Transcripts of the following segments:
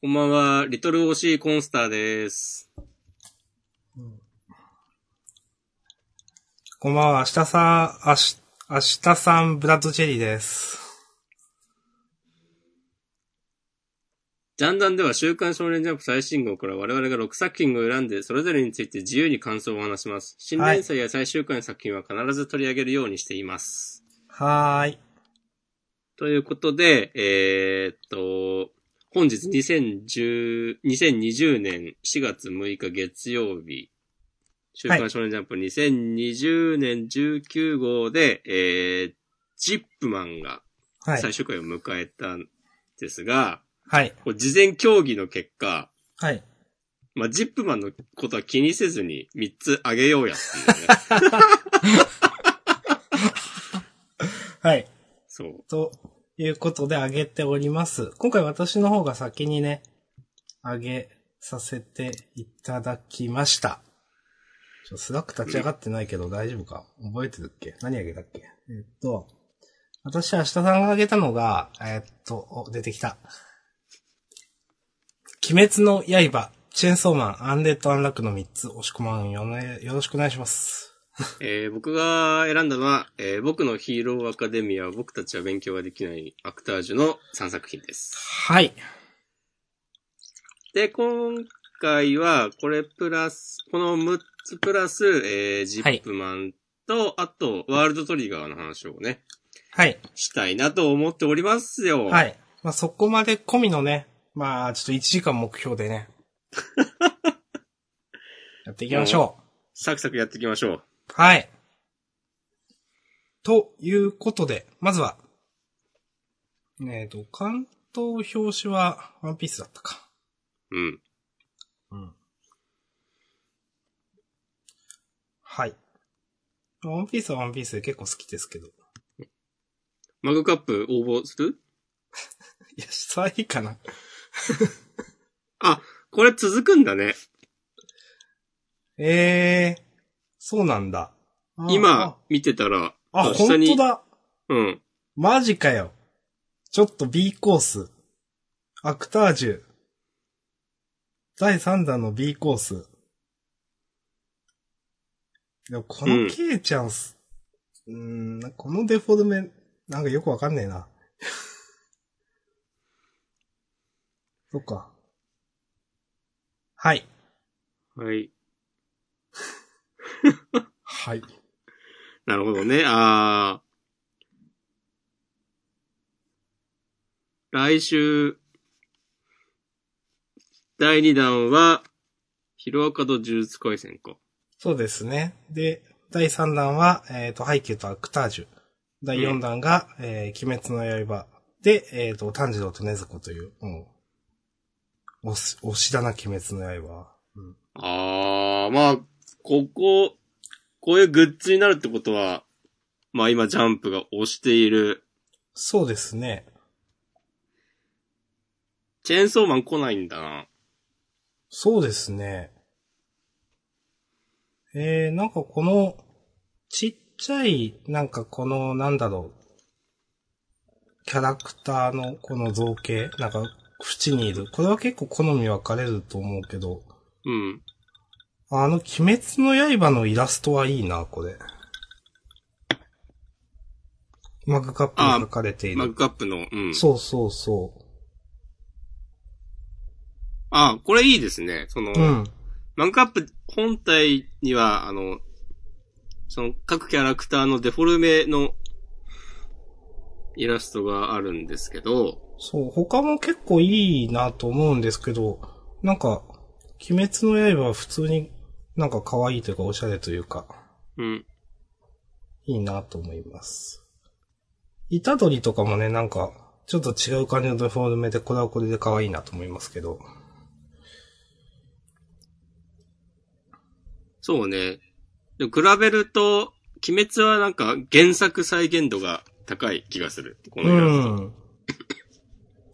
こんばんは、リトルオシーコンスターです。こんばんは、明日さん、明日、明日さんブラッドチェリーです。ジャンダンでは週刊少年ジャンプ最新号から我々が6作品を選んで、それぞれについて自由に感想を話します。新連載や最終回の作品は必ず取り上げるようにしています。はーい。ということで、えー、っと、本日2010 2020年4月6日月曜日、週刊少年ジャンプ2020年19号で、えー、ジップマンがはい。最終回を迎えたんですが、はい。事前協議の結果、はい。まあ、ジップマンのことは気にせずに3つあげようやっていうね。はい。そう。ということで、あげております。今回私の方が先にね、あげさせていただきました。ちょスラック立ち上がってないけど大丈夫か？覚えてるっけ？何あげたっけ？えっと、私は明日さんがあげたのが、えっと、お出てきた。鬼滅の刃、チェーンソーマン、アンデッド・アンラックの3つ、押し込まんよね、よろしくお願いします。えー僕が選んだのは、えー僕のヒーローアカデミア、僕たちは勉強ができないアクタージュの3作品です。はい。で、今回は、これプラス、この6つプラス、えージップマンと、あと、ワールドトリガーの話をね、はい。したいなと思っておりますよ。。はいい。まあ、そこまで込みのね、まあ、ちょっと1時間目標でね。やっていきましょサクサクやっていきましょう。う。はい。ということで、まずは、えっ、と、関東表紙はワンピースだったか。うん。うん。はい。ワンピースはワンピースで結構好きですけど。いマグカップ応募する？や、したいかな。あ、これ続くんだね。ええー、そうなんだ。あ今、見てたら、あ、本当だ。うん。マジかよ。ちょっと B コース。アクタージュ。第3弾の B コース。でもこうんのケイちゃんす、うーん、このデフォルメ、なんかよくわかんねえな。そっか。はい。はい。はい。なるほどね。あー。来週、第2弾は、ヒロアカド呪術回戦か。そうですね。で、第3弾は、えっ、と、ハイキューとアクタージュ。第4弾が、えー鬼滅の刃。で、えっ、と、炭治郎と禰豆子という、もう、押し、押しだな、鬼滅の刃。うん、あー、まあ、ここ、こういうグッズになるってことは、まあ今ジャンプが推している、そうですね。チェーンソーマン来ないんだな。そうですね。えー、なんかこの、ちっちゃい、なんかこの、なんだろう、キャラクターのこの造形、なんか、縁にいる。これは結構好み分かれると思うけど、うん。あの、鬼滅の刃のイラストはいいな、これ。マグカップに書かれている。マグカップの、うん。そうそうそあ、これいいですね。その、う。うん。マグカップ本体には、あの、その各キャラクターのデフォルメのイラストがあるんですけど、そう、他も結構いいなと思うんですけど、なんか、鬼滅の刃は普通になんか可愛いというかおしゃれというか、うん。いいなと思います。虎取とかもね、なんか、ちょっと違う感じのデフォルメで、これはこれで可愛いなと思いますけど。そうね。でも比べると、鬼滅はなんか原作再現度が高い気がする。このイラスト。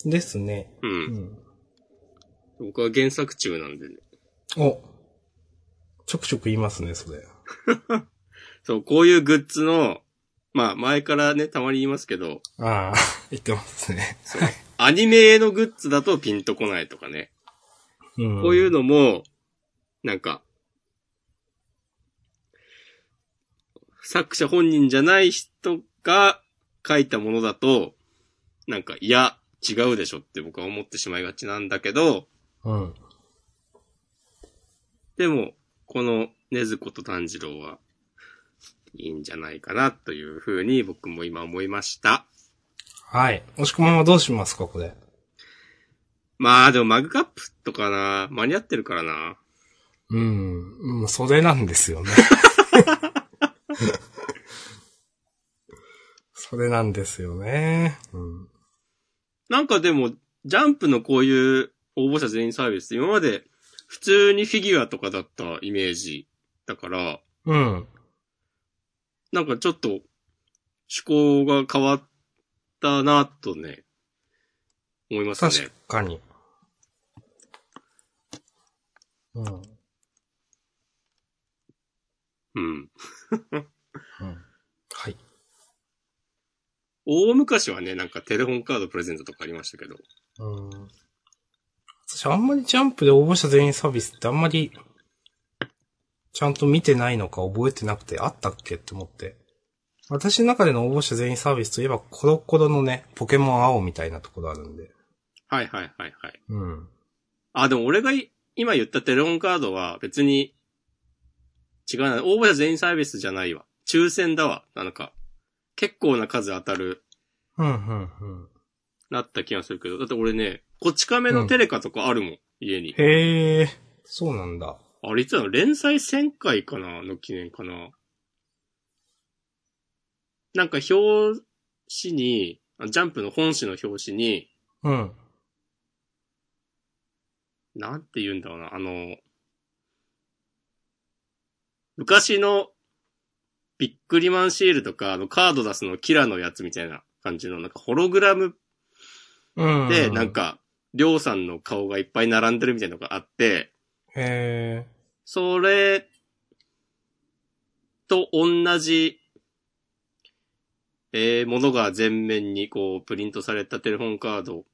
うん。ですね。うん。うん。僕は原作中なんでね。お。ちょくちょく言いますね、それ。そう、こういうグッズの、まあ前からね、たまに言いますけど、ああ、言ってますね。そうアニメのグッズだとピンとこないとかね。うん。こういうのも、なんか、作者本人じゃない人が書いたものだと、なんか、いや、違うでしょって僕は思ってしまいがちなんだけど、うん。でも、このねずこと炭治郎は、いいんじゃないかなというふうに僕も今思いました。はい。押し込まんはどうします？か、これ。まあでもマグカップとかな、間に合ってるからな。うん。うん、それなんですよね。それなんですよね。うん。なんかでも、ジャンプのこういう応募者全員サービスって今まで普通にフィギュアとかだったイメージだから、うん。なんかちょっと趣向が変わったなとね、思います確ね。かに。うん。うん。うん。はい。大昔はね、なんかテレホンカードプレゼントとかありましたけど。うん。私あんまりジャンプで応募者全員サービスってあんまり、ちゃんと見てないのか覚えてなくてあったっけって思って。私の中での応募者全員サービスといえばコロコロのね、ポケモン青みたいなところあるんで。はいはいはいはい。うん。あ、でも俺がい今言ったテレホンカードは別に違うな。応募者全員サービスじゃないわ。抽選だわ。なんか、結構な数当たる、うん、うん、うん。なった気がするけど。だって俺ね、こち亀のテレカとかあるもん、家に。へえ、そうなんだ。あれいつだろう連載1000回かなの記念かななんか表紙に、あジャンプの本誌の表紙に、うん。なんて言うんだろうな、あの、昔のビックリマンシールとか、あのカード出すのキラのやつみたいな感じの、なんかホログラムうん。で、なん。か、りょうさんの顔がいっぱい並んでるみたいなのがあって、へえ。それと同じ、えー、ものが全面にこう、プリントされたテレフォンカード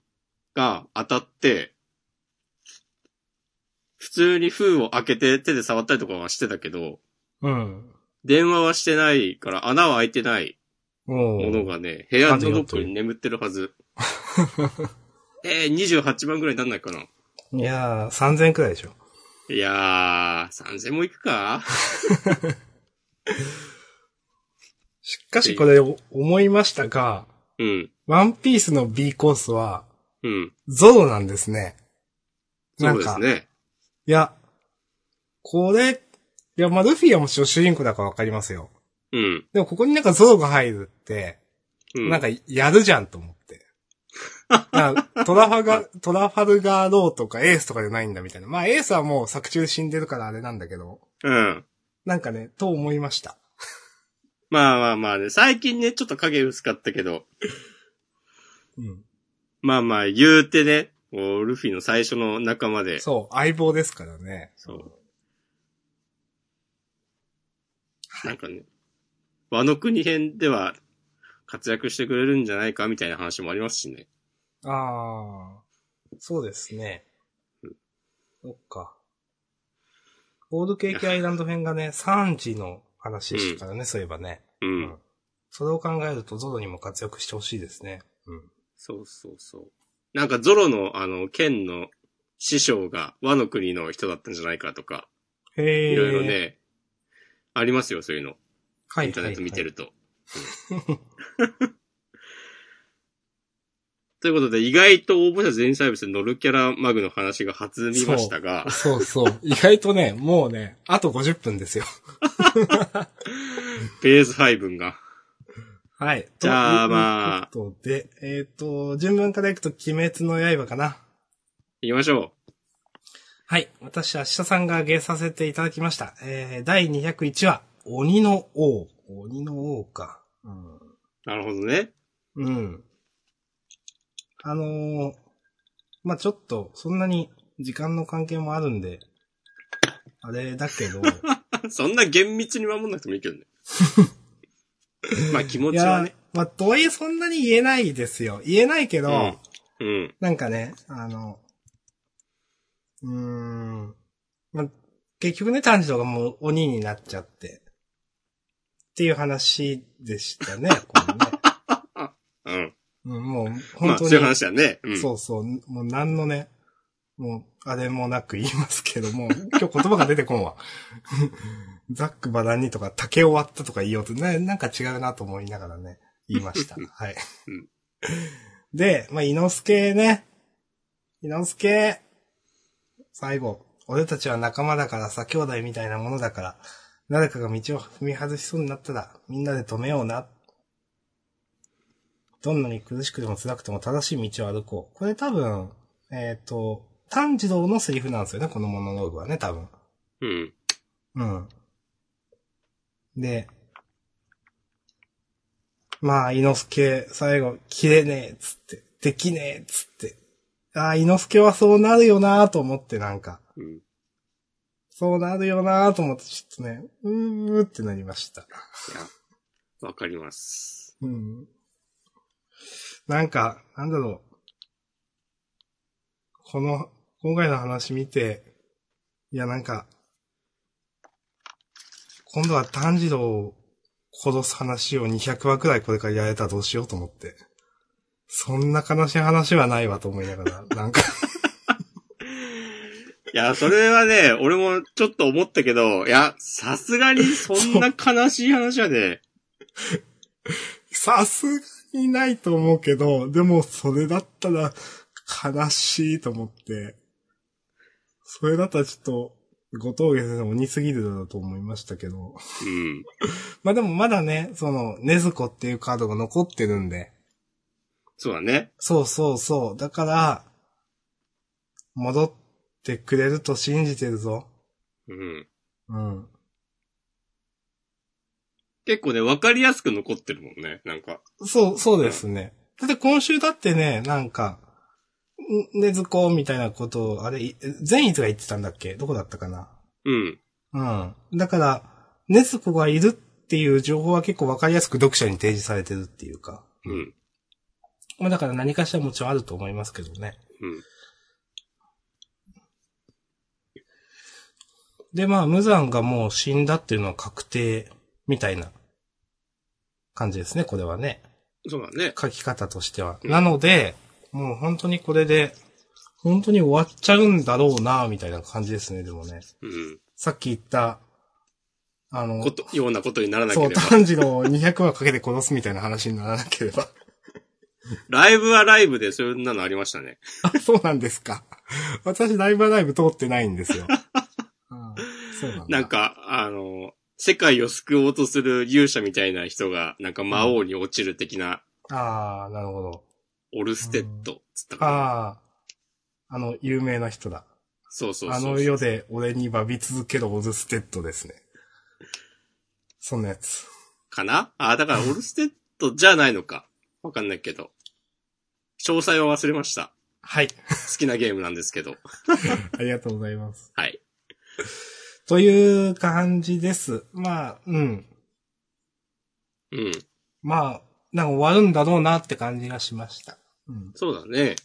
が当たって、普通に封を開けて手で触ったりとかはしてたけど、うん。電話はしてないから穴は開いてないおものーがね、部屋のどっかに眠ってるはず。えー、28万ぐらいになんないかな？いやー、3000円くらいでしょ。いやー、3000もいくか？しかしこれお思いましたが、うん、ワンピースの B コースは、うん。ゾロなんですね。なそんかうですね。いや、これ、いや、まあ、ルフィはもちろん主人公だからわかりますよ。うん。でもここになんかゾロが入るって、うん。なんかやるじゃんと思っトラファガ、トラファルガーローとかエースとかじゃないんだみたいな。まあエースはもう作中で死んでるからあれなんだけど、うん。なんかね、と思いました。まあまあまあね、最近ね、ちょっと影薄かったけど、うん。まあまあ言うてね、こうルフィの最初の仲間で、そう、相棒ですからね。そう。なんかね、和の国編では活躍してくれるんじゃないかみたいな話もありますしね。ああ、そうですね。そっか。オールケーキアイランド編がね、3時の話でしたからね、そういえばね。う。うんそれを考えるとゾロにも活躍してほしいですね。うん。そうそうそう。なんかゾロのあの、剣の師匠が和の国の人だったんじゃないかとか、へえ。いろいろ。ね、ありますよ、そういうの。はい。インターネット見てる。ると。ということで、意外と応募者全員サービスで乗るキャラマグの話が弾みましたが、そうそう。意外とね、もうね、あと50分ですよ。ペース配分が。はい。じゃあというまあことで、えっ、と、順番からいくと、鬼滅の刃かな。行きましょはい。私は下さんが挙げさせていただきました。えー、第201話、鬼の王。鬼の王か。う。なるほどね。うん。うん。あのー、まあ、ちょっと、そんなに時間の関係もあるんで、あれだけど、そんな厳密に守んなくてもいいけどね。まあ気持ちはね。、まあ、とはいえそんなに言えないですよ。言えないけど、うんうん。なんかね、あの、うーん、ま、結局ね、炭治郎がもう鬼になっちゃって、っていう話でしたね、これね。もう、まあ、本当に。そういう話だね。うん。そうそう、もう何のね、もう、あれもなく言いますけども、今日言葉が出てこんわ。ザックバランにとか竹を割ったとか言おうと、ね、なんか違うなと思いながらね、言いました。はい。うんで、まあ、伊之助ね。伊之助。最後、俺たちは仲間だからさ、兄弟みたいなものだから、誰かが道を踏み外しそうになったら、みんなで止めような。どんなに苦しくても辛くても正しい道を歩こう。これ多分、えっ、と、炭治郎のセリフなんですよね、このモノローグはね、多分。うん。うん。で、まあ、伊之助、最後、切れねえ、つって、できねえ、つって。ああ、伊之助はそうなるよなと思って、なんか。うん。いそうなるよなと思って、ちょっとね、うーってなりました。や、わかります。うん。なんか、なんだろう。この、今回の話見て、いや、なんか、今度は炭治郎を殺す話を200話くらいこれからやれたらどうしようと思って。そんな悲しい話はないわと思いながら、なんか、いや、それはね、俺もちょっと思ったけど、いや、さすがにそんな悲しい話はね、さすがにないと思うけど、でもそれだったら悲しいと思って、それだったらちょっと、後藤家先生も似すぎるだろうと思いましたけど。うん。まあでもまだね、その、ねずこっていうカードが残ってるんで。そうだね。そうそうそう。だから、戻ってくれると信じてるぞ。うん。うん。結構ね、わかりやすく残ってるもんね、なんか。そう、そうですね。だって今週だってね、なんか、んねずこみたいなことを、あれ、い善逸が言ってたんだっけ？どこだったかな？うん。うん。だから、ねずこがいるっていう情報は結構わかりやすく読者に提示されてるっていうか。うん。まあだから何かしらもちろんあると思いますけどね。うん。で、まあ、無惨がもう死んだっていうのは確定みたいな感じですね、これはね。そうだね。書き方としては。うんなので、もう本当にこれで、本当に終わっちゃうんだろうな、みたいな感じですね、でもね。うん。さっき言った、あの、こと、ようなことにならなけそう、れば。炭治郎を200話かけて殺すみたいな話にならなければ。ライブはライブでそんなのありましたね。あ、そうなんですか。私、ライブはライブ通ってないんですよ。あそうなんだ。なんか、あの、世界を救おうとする勇者みたいな人が、なんか魔王に落ちる的な、ああ、なるほど。オルステッド、つったかな。ああ、あの、有名な人だ。そうそうそう。あの世で俺に詫び続けるオルステッドですね。そんなやつ。かな？あ、だからオルステッドじゃないのか。わかんないけど。詳細は忘れました。はい。好きなゲームなんですけど。ありがとうございます。はい。という感じです。まあ、うん。うん。まあ、なんか終わるんだろうなって感じがしました。うん。そうだね。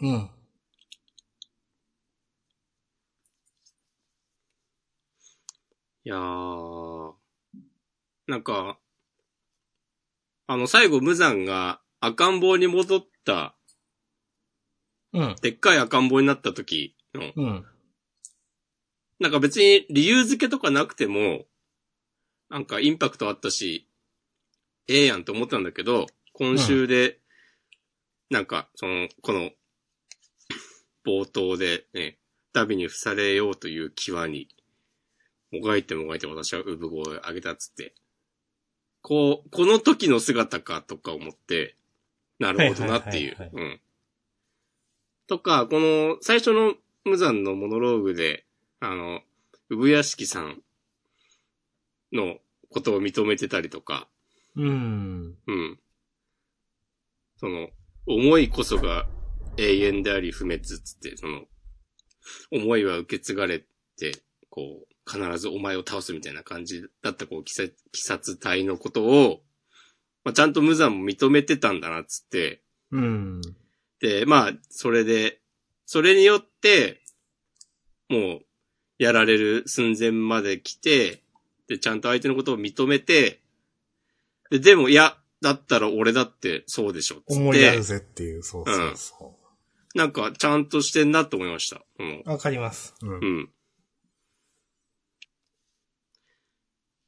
うん。いやー。なんか、あの、最後、無惨が赤ん坊に戻った、うん。でっかい赤ん坊になった時の、うん。なんか別に理由付けとかなくても、なんかインパクトあったし、ええやんって思ったんだけど、今週で、なんか、その、この、冒頭でね、旅に付されようという際に、もがいてもがいて私は産声を上げたっつって、こう、この時の姿かとか思って、なるほどなっていうはい。うん。とか、この最初の無惨のモノローグで、あの、産屋敷さんのことを認めてたりとか、うん。うん。その、思いこそが永遠であり不滅っつって、その、思いは受け継がれて、こう、必ずお前を倒すみたいな感じだった、こう、鬼殺隊のことを、まあ、ちゃんと無惨も認めてたんだなっつって、うん。で、まあ、それで、それによって、もう、やられる寸前まで来て、で、ちゃんと相手のことを認めて、で、でも、いや、だったら俺だってそうでしょ、つって思いやる、ぜっていう、そうそうそなんか、ちゃんとしてんなと思いました。うん。う。わかります。うんう。ん。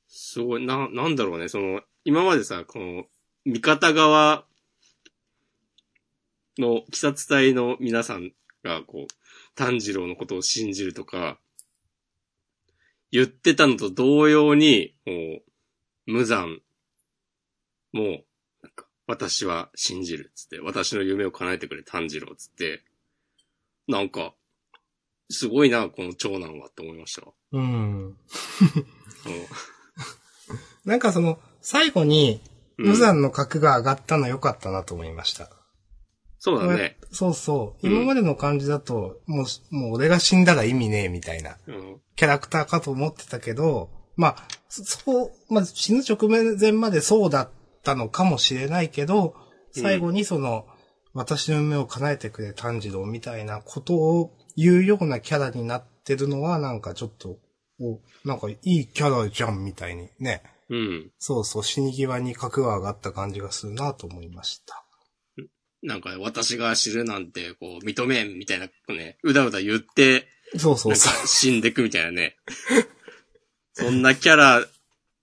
すごい、な、なんだろうね、その、今までさ、この、味方側の、鬼殺隊の皆さんが、こう、炭治郎のことを信じるとか、言ってたのと同様に、もう、無残、もう、なんか、私は信じる、つって、私の夢を叶えてくれ、炭治郎、つって、なんか、すごいな、この長男はって思いましたわ。うん。う なんかその、最後に、ん無残の格が上がったの良かったなと思いました。そうだね。そうそう。うん今までの感じだと、もう、もう俺が死んだら意味ねえみたいなうん。キャラクターかと思ってたけど、まあ、そそう、まあ、死ぬ直前までそうだったのかもしれないけど、うん最後にその、私の夢を叶えてくれ炭治郎みたいなことを言うようなキャラになってるのはなんかちょっと、お、なんかいいキャラじゃんみたいにね。うん。そうそう、死に際に格が上がった感じがするなと思いました。なんか、私が知るなんて、こう、認めん、みたいな、ね、うだうだ言って、そうそうそなんか死んでくみたいなね。そんなキャラ、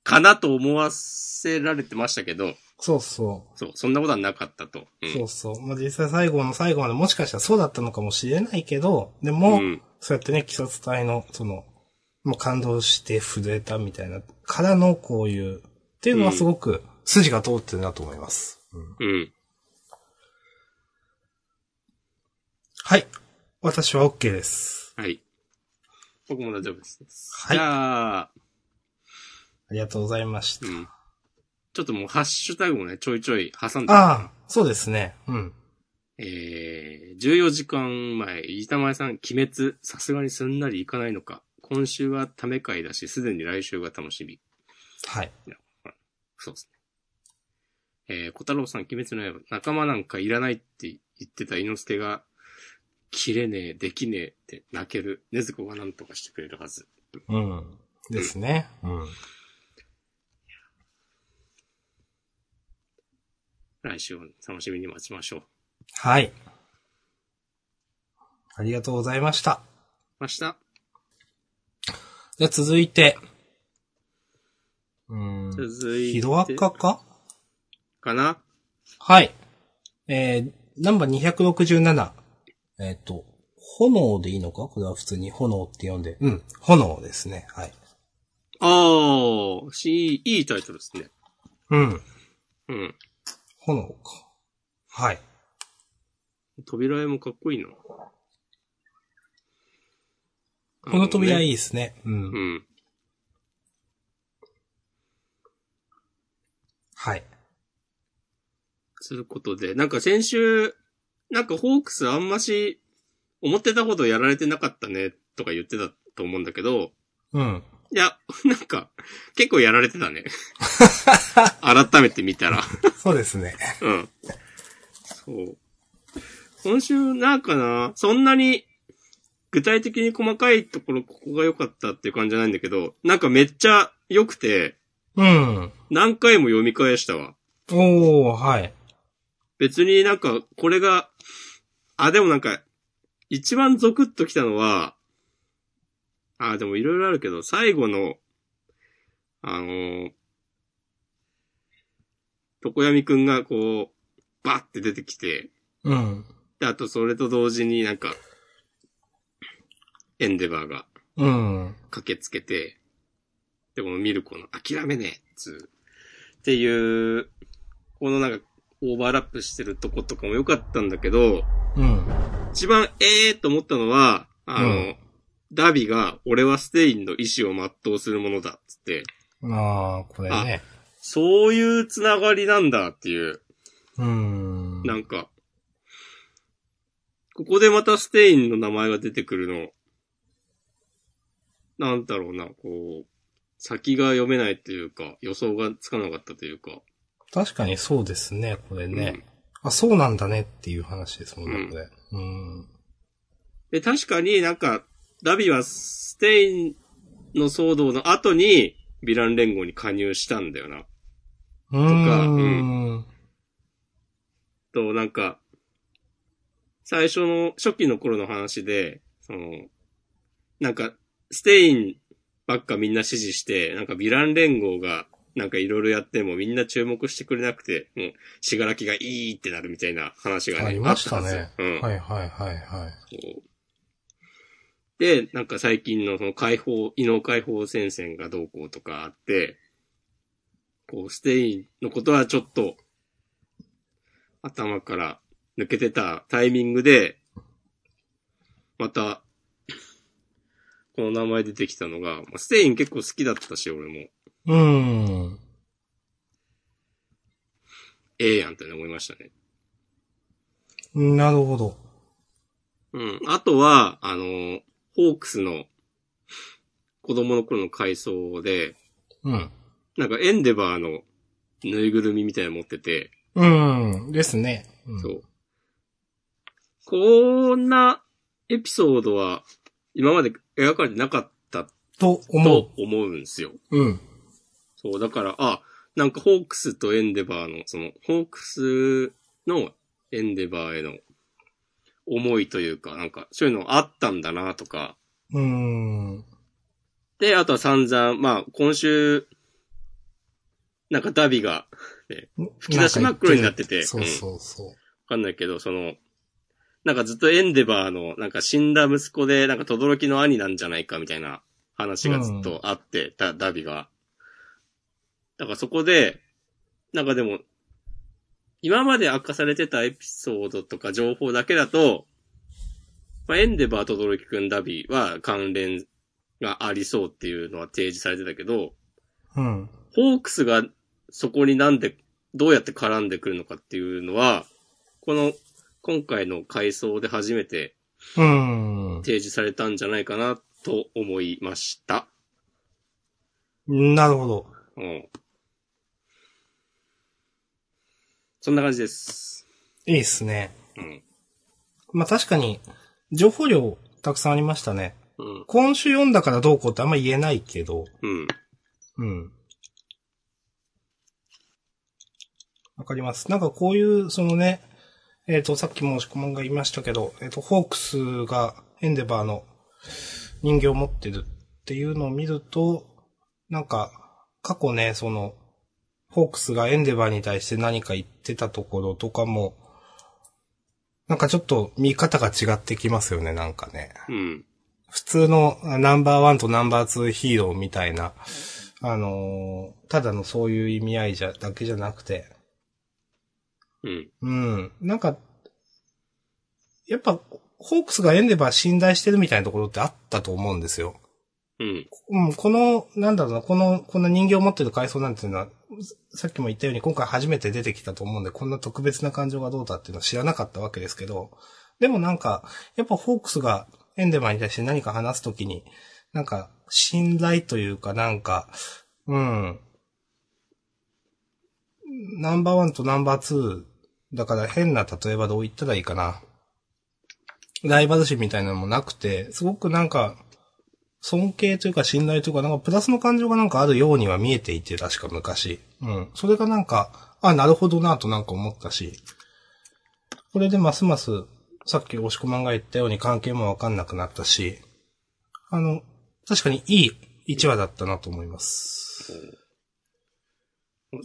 かなと思わせられてましたけど、う。そうそう。そう、そんなことはなかったと。うん。そうそう。まあ、実際最後の最後までもしかしたらそうだったのかもしれないけど、でも、うんそうやってね、鬼殺隊の、その、もう感動して震えたみたいな、からのこういう、っていうのはすごく筋が通ってるなと思います。うんうん。はい。私は OK です。はい。僕も大丈夫です。はいじゃあ、ありがとうございました。うん。ちょっともうハッシュタグもね、ちょいちょい挟んで。ああ、そうですね。うん。えー、14時間前、板前さん、鬼滅、さすがにすんなりいかないのか。今週はため会だし、すでに来週が楽しみ。はい。そうですね。えー、小太郎さん、鬼滅の刃、仲間なんかいらないって言ってた猪之助が、切れねえ、できねえって泣ける。ねずこが何とかしてくれるはず。うん。ですね。うん。来週を楽しみに待ちましょう。はい。ありがとうございました。明日、じゃあ続いて、うん。続いて。ヒロアカか？かなはい。えー、ナンバー267。えっ、と、炎でいいのか？これは普通に炎って呼んで。うん。炎ですね。はい。あー、し、いいタイトルですね。うん。うん。炎か。はい。扉絵もかっこいいな。この扉いい。いですね。うん。うん。はい。することで、なんか先週、なんかホークスあんまし、思ってたほどやられてなかったね、とか言ってたと思うんだけど、うん。いや、なんか、結構やられてたね。改めて見たら。そうですね。うん。そう。今週なんかな、そんなに、具体的に細かいところ、ここが良かったっていう感じじゃないんだけど、なんかめっちゃ良くて、うん。何回も読み返したわ。おー、はい。別になんか、これが、あ、でもなんか、一番ゾクッときたのは、あ、でもいろいろあるけど、最後の、あのー、床闇くんがこう、バッて出てきて、うん。で、あとそれと同時になんか、エンデバーがうん。駆けつけて、で、このミルコの諦めねえっつう、っていう、このなんか、オーバーラップしてるとことかも良かったんだけど、うん。一番ええーと思ったのは、あの、うんダビが、俺はステインの意志を全うするものだっつって、あー、これね。そういうつながりなんだっていう、うん。なんか、ここでまたステインの名前が出てくるの、なんだろうな、こう、先が読めないというか、予想がつかなかったというか、確かにそうですね、これね。あ、そうなんだねっていう話ですもんね、うんこれ。うん。で、確かになんか、ダビはステインの騒動の後に、ヴィラン連合に加入したんだよな。うーうんん。と、なんか、最初の、初期の頃の話で、その、なんか、ステインばっかみんな支持して、なんかヴィラン連合が、なんかいろいろやってもみんな注目してくれなくて、もう、しがらきがいいってなるみたいな話がね。ありましたねず。うん。はいはいはいはい。で、なんか最近のその解放、異能解放戦線がどうこうとかあって、こう、ステインのことはちょっと、頭から抜けてたタイミングで、また、この名前出てきたのが、まあステイン結構好きだったし、俺も、うーん。ええやんって思いましたね。なるほど。うん。あとは、あの、ホークスの子供の頃の回想で、うん。なんかエンデバーのぬいぐるみみたいなの持ってて、うん。ですね。うんそう。こんなエピソードは今まで描かれてなかったと思と思うんですよ。う。うん。そう、だから、あ、なんかホークスとエンデバーの、その、ホークスのエンデバーへの思いというか、なんかそういうのあったんだなとか、うーん。で、あとは散々、まあ、今週、なんかダビが、吹き出し真っ黒になっててそうそうそう。わかんないけど、その、なんかずっとエンデバーの、なんか死んだ息子で、なんか轟の兄なんじゃないかみたいな話がずっとあって、ダダビが。だからそこで、なんかでも、今まで明かされてたエピソードとか情報だけだと、まあ、エンデバーと轟くんダビは関連がありそうっていうのは提示されてたけど、うん。ホークスがそこになんで、どうやって絡んでくるのかっていうのは、この、今回の回想で初めてうーん。提示されたんじゃないかなと思いました。なるほど。うん。そんな感じです。いいっすね。うん。まあ確かに、情報量たくさんありましたね。うん。今週読んだからどうこうってあんま言えないけど、うん。うん。わかります。なんかこういう、そのね、えっ、と、さっきも押し込まんが言いましたけど、えっ、と、ホークスがエンデバーの人形を持ってるっていうのを見ると、なんか、過去ね、その、ホークスがエンデバーに対して何か言ってたところとかも、なんかちょっと見方が違ってきますよね、なんかね。うん。普通のあナンバーワンとナンバーツーヒーローみたいな、あのーただのそういう意味合いじゃ、だけじゃなくて、うん。うん。なんか、やっぱ、ホークスがエンデバー信頼してるみたいなところってあったと思うんですよ。うん。う、この、なんだろうな、この、こんな人形を持ってる階層なんていうのは、さっきも言ったように今回初めて出てきたと思うんで、こんな特別な感情がどうだっていうのは知らなかったわけですけど、でもなんか、やっぱホークスがエンデバーに対して何か話すときに、なんか、信頼というかなんか、うん。ナンバーワンとナンバーツー、だから変な例えばどう言ったらいいかな。ライバル心みたいなのもなくて、すごくなんか、尊敬というか信頼というか、なんかプラスの感情がなんかあるようには見えていて、確か昔。うん。それがなんか、あ、なるほどなとなんか思ったし、これでますます、さっき押し込まんが言ったように関係もわかんなくなったし、あの、確かにいい一話だったなと思います。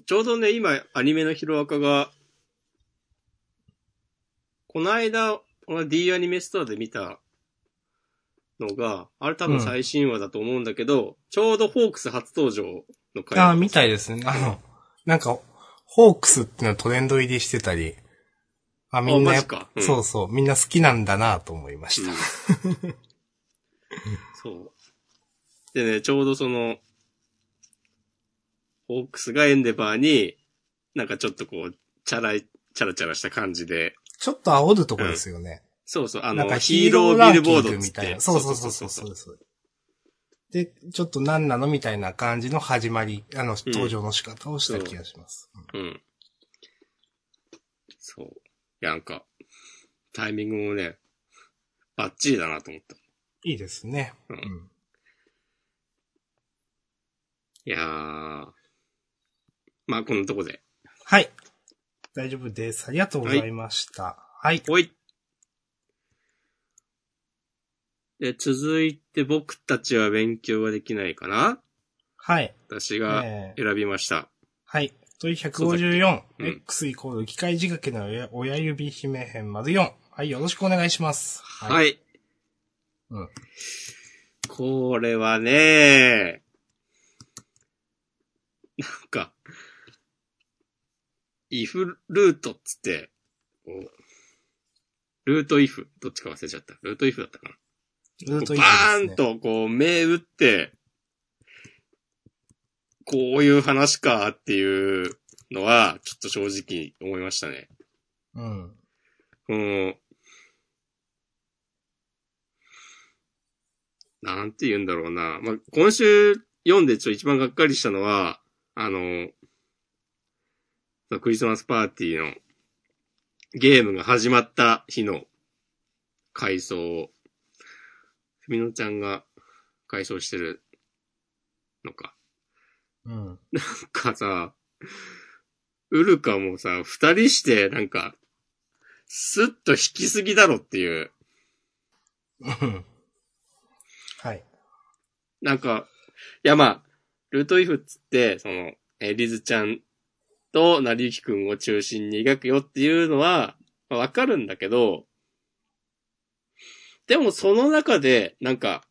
ちょうどね、今、アニメのヒロアカが、この間、この D アニメストアで見たのが、あれ多分最新話だと思うんだけど、ちょうどホークス初登場の回。ああ、みたいですね。あの、なんか、ホークスってのはトレンド入りしてたり、あ、みんなうんそうそう、みんな好きなんだなと思いました。うん そう。でね、ちょうどその、ホークスがエンデバーに、なんかちょっとこう、チャラい、チャラチャラした感じで、ちょっと煽るとこですよね。そうそう、あの、なんかヒーロービルボードみたいな。そうそうそうそうそうそう。で、ちょっと何なのみたいな感じの始まり、あの、登場の仕方をした気がします。うん。そう。や、なんか、タイミングもね、バッチリだなと思った。いいですね。ううんん。いやー。まあ、こんなとこで。はい。大丈夫です。ありがとうございました。はい。おいで、続いて僕たちは勉強ができないかな？はい。私がえー選びました。はい。問い154、うん X イコール機械仕掛けの親親指姫編丸4。はい、よろしくお願いします。はい。い。うん。これはね、なんか、if ルートっつって、こうルート if、どっちか忘れちゃった。ルート if だったかな。ルートバ1ーンとこう目打って、こういう話かっていうのは、ちょっと正直思いましたね。うん。うん。なんて言うんだろうな。まあ、今週読んでちょ一番がっかりしたのは、あの、クリスマスパーティーのゲームが始まった日の回想を、ふみのちゃんが回想してるのか。うん。なんかさ、ウルカもさ、二人して、なんか、スッと引きすぎだろっていう。う んはい。なんか、いやまあ、ルートイフっつって、その、えーリズちゃんと成りゆきくんを中心に描くよっていうのは、まあわかるんだけど、でもその中で、なんか、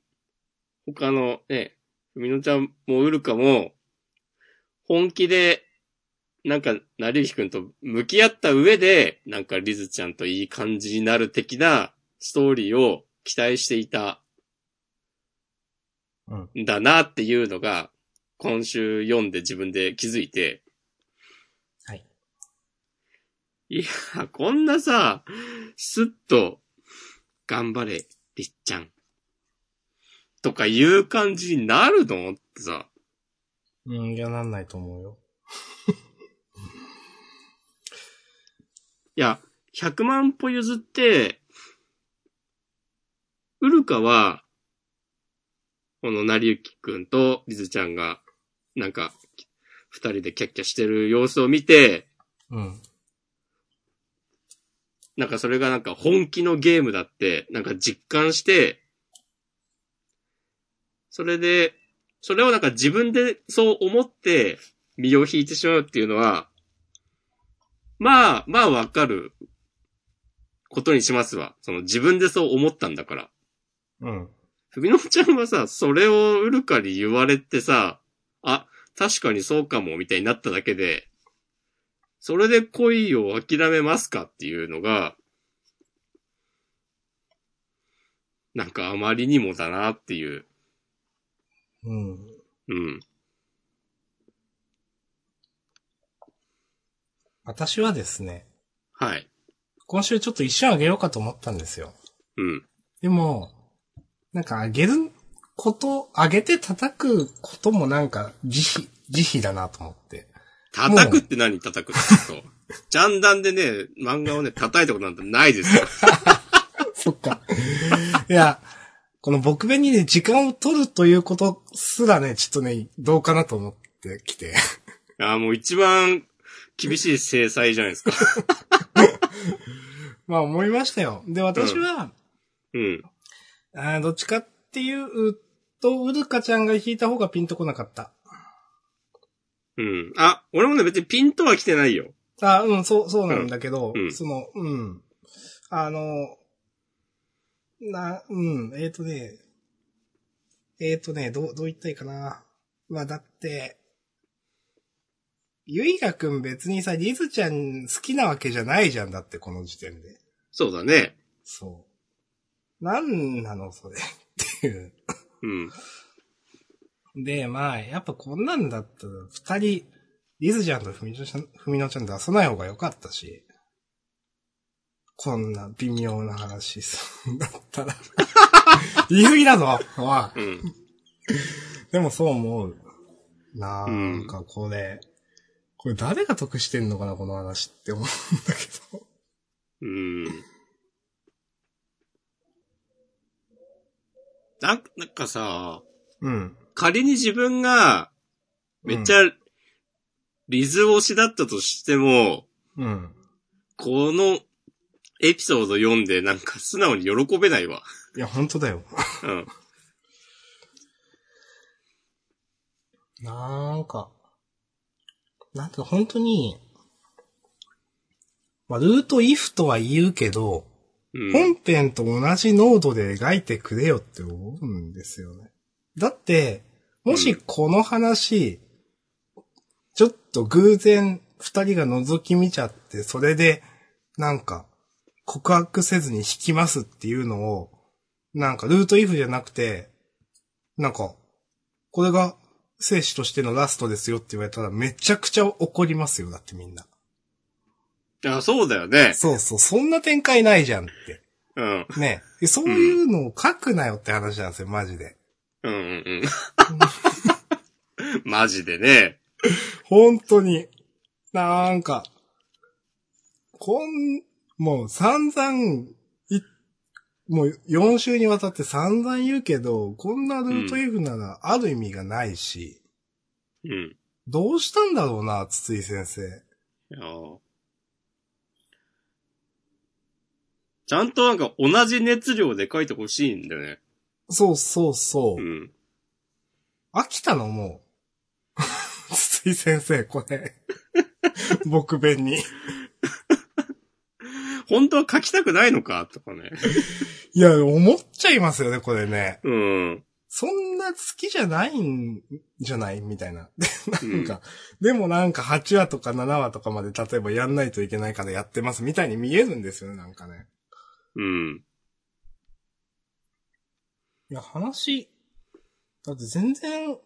他のね、ふみのちゃんもウルカも、本気で、なんか、成りゆきくんと向き合った上で、なんかリズちゃんといい感じになる的なストーリーを期待していたうん。んだなっていうのが、今週読んで自分で気づいて、はい。いや、こんなさ、スッと、頑張れ、りっちゃん。とかいう感じになるのってさ、うん、いや、なんないと思うよ。いや、100万歩譲って、ウルカは、この成りゆきくんとリズちゃんが、なんか、二人でキャッキャしてる様子を見て、うん。なんかそれがなんか本気のゲームだって、なんか実感して、それで、それをなんか自分でそう思って身を引いてしまうっていうのは、まあ、まあわかることにしますわ。その自分でそう思ったんだから。うん。ふみのちゃんはさ、それをウルカに言われてさ、あ、確かにそうかも、みたいになっただけで、それで恋を諦めますかっていうのが、なんかあまりにもだなっていう。うん。うん。私はですね、はい。今週ちょっと一瞬あげようかと思ったんですよ。うん。でも、なんかあげること、あげて叩くこともなんか慈悲、慈悲だなと思って。叩くって何？叩くってそう。ジャンダンでね、漫画をね、叩いたことなんてないですよ。そっか。いや、この僕弁にね、時間を取るということすらね、ちょっとね、どうかなと思ってきて。あもう一番厳しい制裁じゃないですか。まあ思いましたよ。で、私は、うん。あーどっちかっていうと、ウルカちゃんが弾いた方がピンとこなかった。うん。あ、俺もね、別にピンとは来てないよ。あうん、そう、そうなんだけど、うんうんその、うん。あの、な、うん、えっ、ー、とね、えっ、ー、とね、どう、どう言ったらいいかな。まあ、だって、ゆいがくん別にさ、リズちゃん好きなわけじゃないじゃんだって、この時点で。そうだね。そう。なんなの、それ。っていう。うん。で、まあ、やっぱこんなんだったら、二人、リズちゃんとふみのちゃん、ふみのちゃん出さない方が良かったし。こんな微妙な話するんだったら。言い過ぎだぞおいうん。でもそう思う。なんかこれ、これ誰が得してんのかな、この話って思うんだけど。うん。なんなんかさ、うん。仮に自分が、めっちゃ、リズ推しだったとしても、うん。このエピソード読んでなんか素直に喜べないわ。いや、本当だよ。うん。なんか、なんて本当に、まあ、ルート if とは言うけど、うん。本編と同じ濃度で描いてくれよって思うんですよね。だって、もしこの話、ちょっと偶然二人が覗き見ちゃって、それで、なんか、告白せずに引きますっていうのを、なんかルート if じゃなくて、なんか、これが生死としてのラストですよって言われたらめちゃくちゃ怒りますよ、だってみんな。あ、そうだよね。そうそう、そんな展開ないじゃんって。うん。ねえそういうのを書くなよって話なんですよ、マジで。うんうんうん。マジでね。本当に。なんか、こん、もう散々、い、もう4週にわたって散々言うけど、こんなルート F ならある意味がないし、うん。どうしたんだろうな、筒井先生。いやーちゃんとなんか同じ熱量で書いてほしいんだよね。そうそうそうう。ん。飽きたのもう。筒井先生、これ。僕弁に。本当は書きたくないのか？とかね。いや、思っちゃいますよね、これね。うん。そんな好きじゃないんじゃない？みたいな。なんか、でもなんか8話とか7話とかまで例えばやんないといけないからやってますみたいに見えるんですよね、なんかね。うん。いや、話、だって全然誠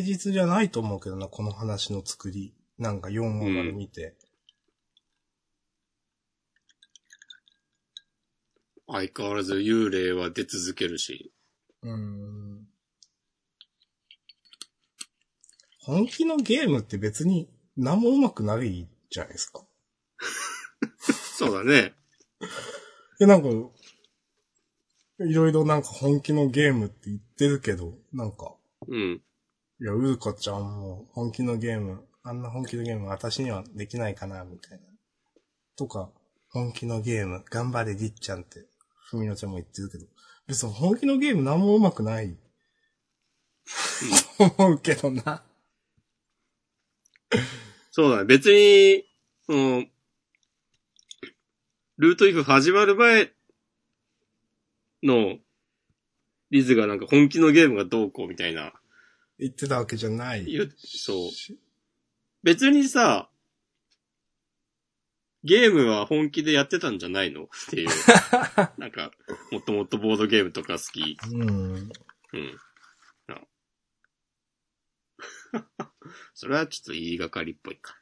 実じゃないと思うけどな、この話の作り。なんか4話まで見て。相変わらず幽霊は出続けるし。うーん。本気のゲームって別に何も上手くないじゃないですか。そうだね。え、なんか、いろいろなんか本気のゲームって言ってるけど、なんか、うん。いや、うるかちゃんも本気のゲーム、あんな本気のゲーム私にはできないかな、みたいな。とか、本気のゲーム、頑張れりっちゃんって、ふみのちゃんも言ってるけど、別に本気のゲーム何も上手くない。と思うけどな。そうだね。別に、その、ルートイフ始まる前の、リズがなんか本気のゲームがどうこうみたいな。言ってたわけじゃない。そうし別にさ、ゲームは本気でやってたんじゃないの？っていう。なんか、もっともっとボードゲームとか好き。うん。うん。あ それはちょっと言いがかりっぽいか。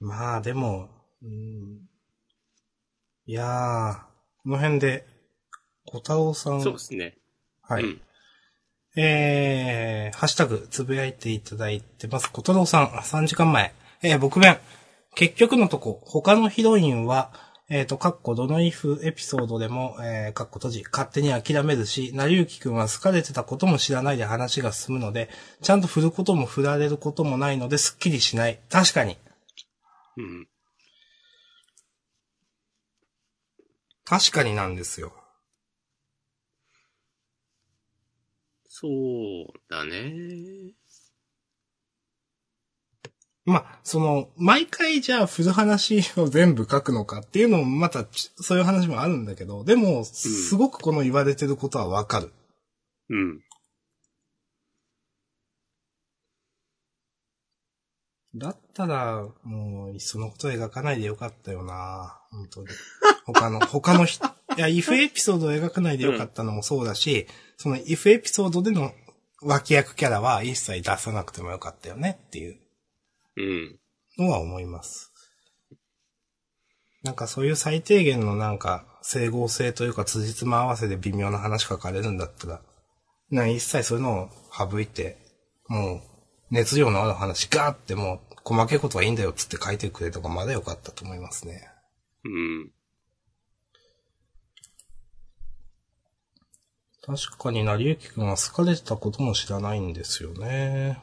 まあ、でも、うん、いやー、この辺で、小太郎さん、そうですね。はい。うん。えー、ハッシュタグ、つぶやいていただいてます。小太郎さん、3時間前。えー、僕弁。結局のとこ、他のヒロインは、えっ、と、かっこどのイフエピソードでも、えー、かっこ閉じ、勝手に諦めるし、成幸くんは好かれてたことも知らないで話が進むので、ちゃんと振ることも振られることもないので、すっきりしない。確かに。うん。確かになんですよ。そうだね。まあ、その、毎回じゃあ振る話を全部書くのかっていうのもまたちそういう話もあるんだけど、でも、すごくこの言われてることはわかる。うん。だったら、もう、いっそのこと描かないでよかったよな本当に。他の、他の人、いや、イフエピソードを描かないでよかったのもそうだし、そのイフエピソードでの脇役キャラは一切出さなくてもよかったよねっていううん。のは思います。なんかそういう最低限のなんか整合性というか辻褄合わせで微妙な話書かれるんだったら、な一切そういうのを省いて、もう熱量のある話ガーってもう細けいことはいいんだよっつって書いてくれとかまだよかったと思いますね。ううん。確かに成りゆきくんは好かれてたことも知らないんですよね。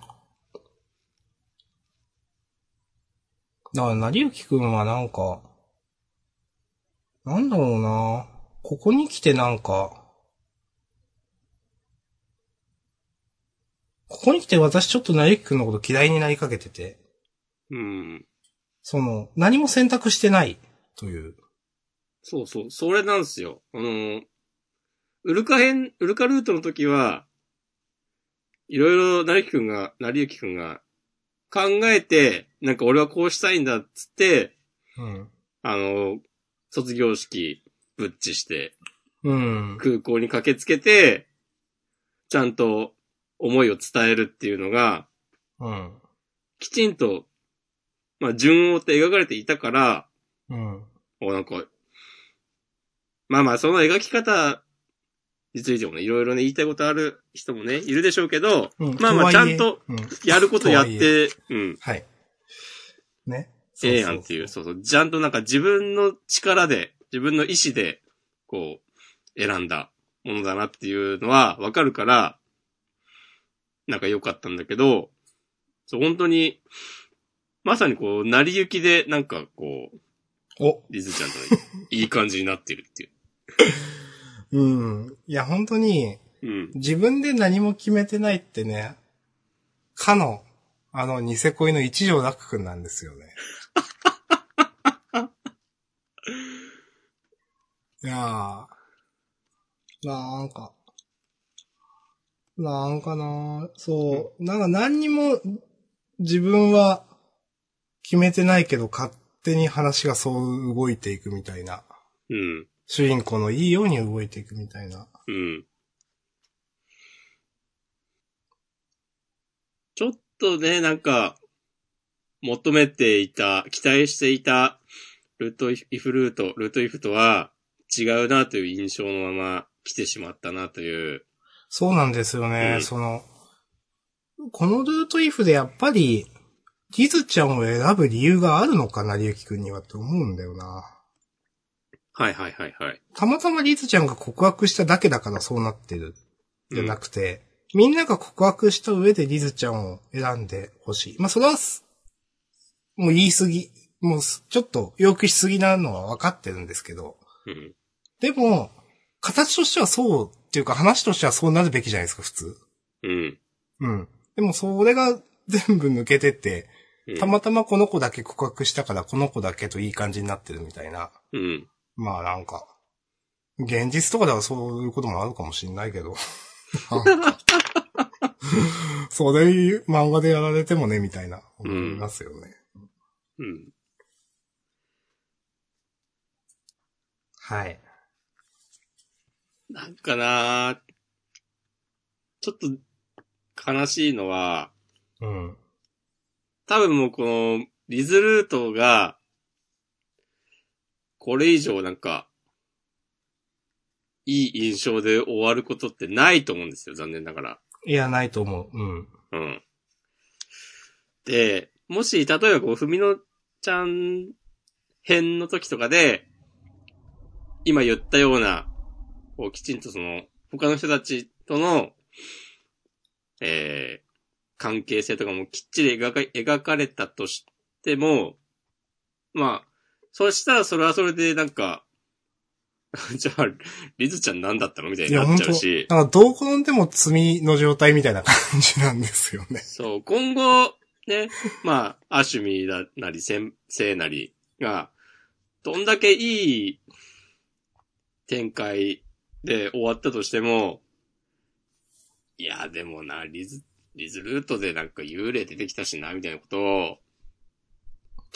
だから、成りゆきくんはなんか、なんだろうな。ここに来てなんか、ここに来て私ちょっと成りゆきくんのこと嫌いになりかけてて、うん。その、何も選択してないという。そうそう。それなんですよ。あの、ウルカ編、ウルカルートの時は、いろいろ、なりゆきくんが、なりゆきくんが、考えて、なんか俺はこうしたいんだっつって、うん。あの、卒業式、ぶっちして、うん。空港に駆けつけて、ちゃんと思いを伝えるっていうのが、うん。きちんと、まあ、順を追って描かれていたから、うん。おなんか、まあまあ、その描き方についてもね、いろいろね、言いたいことある人もね、いるでしょうけど、うんまあまあ、ちゃんと、うん。やることやって、うん、はい。ね。ええやんっていう、そうそう、ちゃんとなんか自分の力で、自分の意志で、こう、選んだものだなっていうのはわかるから、なんか良かったんだけど、そう、本当に、まさにこう、成り行きで、なんかこう、お、リズちゃんといい感じになってるっていう。うん。いや、本当に、うん。自分で何も決めてないってね、かの、あの、ニセ恋の一条楽くんなんですよね。いやー、なんか、なんかなそう、なんか何にも自分は決めてないけど勝手に話がそう動いていくみたいな。うん。主人公のいいように動いていくみたいな。うん。ちょっとね、なんか、求めていた、期待していた、ルートイフルート、ルートイフとは違うなという印象のまま来てしまったなという。そうなんですよね。うんその、このルートイフでやっぱり、リズちゃんを選ぶ理由があるのかな、りゆきくんにはって思うんだよな。はいはいはいはい。たまたまリズちゃんが告白しただけだからそうなってる。じゃなくて、みんなが告白した上でリズちゃんを選んでほしい。まあ、それはす、もう言い過ぎ。もうす、ちょっと要求しすぎなのは分かってるんですけど。うん。でも、形としてはそうっていうか話としてはそうなるべきじゃないですか、普通。うん。うん。でもそれが全部抜けてって、うんたまたまこの子だけ告白したからこの子だけといい感じになってるみたいな。うん。まあなんか、現実とかではそういうこともあるかもしんないけど。そういう漫画でやられてもね、みたいな、思いますよね。うん。はい。なんかなちょっと悲しいのは、うん。多分もうこの、リズルートが、これ以上なんか、いい印象で終わることってないと思うんですよ、残念ながら。いや、ないと思う。うん。うん。で、もし、例えばこう、ふみのちゃん編の時とかで、今言ったような、こう、きちんとその、他の人たちとの、えー、関係性とかもきっちり描か描かれたとしても、まあ、そしたらそれはそれでなんか、じゃあ、リズちゃん何だったのみたいになっちゃうし。なんかどう転んでも罪の状態みたいな感じなんですよね。そう、今後、ね、まあ、アシュミだなり、セン、セイなりが、どんだけいい展開で終わったとしても、いや、でもな、リズ、リズルートでなんか幽霊出てきたしな、みたいなことを、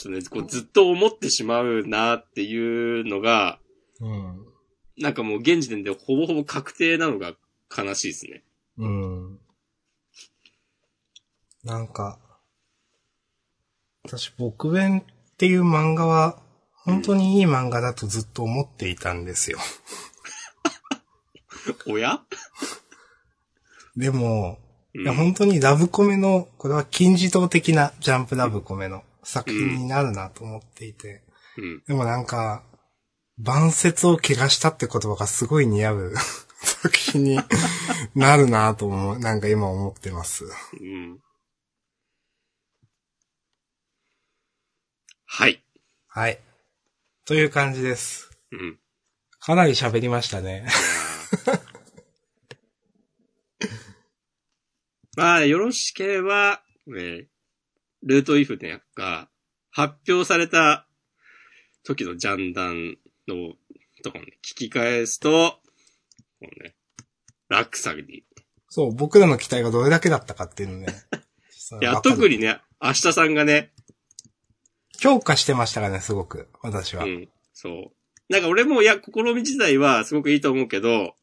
とね、こうずっと思ってしまうなっていうのが、うん。なんかもう現時点でほぼほぼ確定なのが悲しいですね。うん。なんか、私、僕弁っていう漫画は、本当にいい漫画だとずっと思っていたんですよ。おや？でも、うんいや本当にラブコメの、これは金字塔的なジャンプラブコメの作品になるなと思っていて。うん。でもなんか、晩節を怪我したって言葉がすごい似合う 作品になるなと思う、なんか今思ってます。うん。はい。はい。という感じです。うん。かなり喋りましたね。まあ、よろしければ、ね、ルートイフね、が、発表された時のジャンダンのとかもね、聞き返すと、こうね、落差に。そう、僕らの期待がどれだけだったかっていうのね。いや、特にね、明日さんがね、強化してましたからね、すごく、私は。うん、そう。なんか俺も、いや、試み自体はすごくいいと思うけど、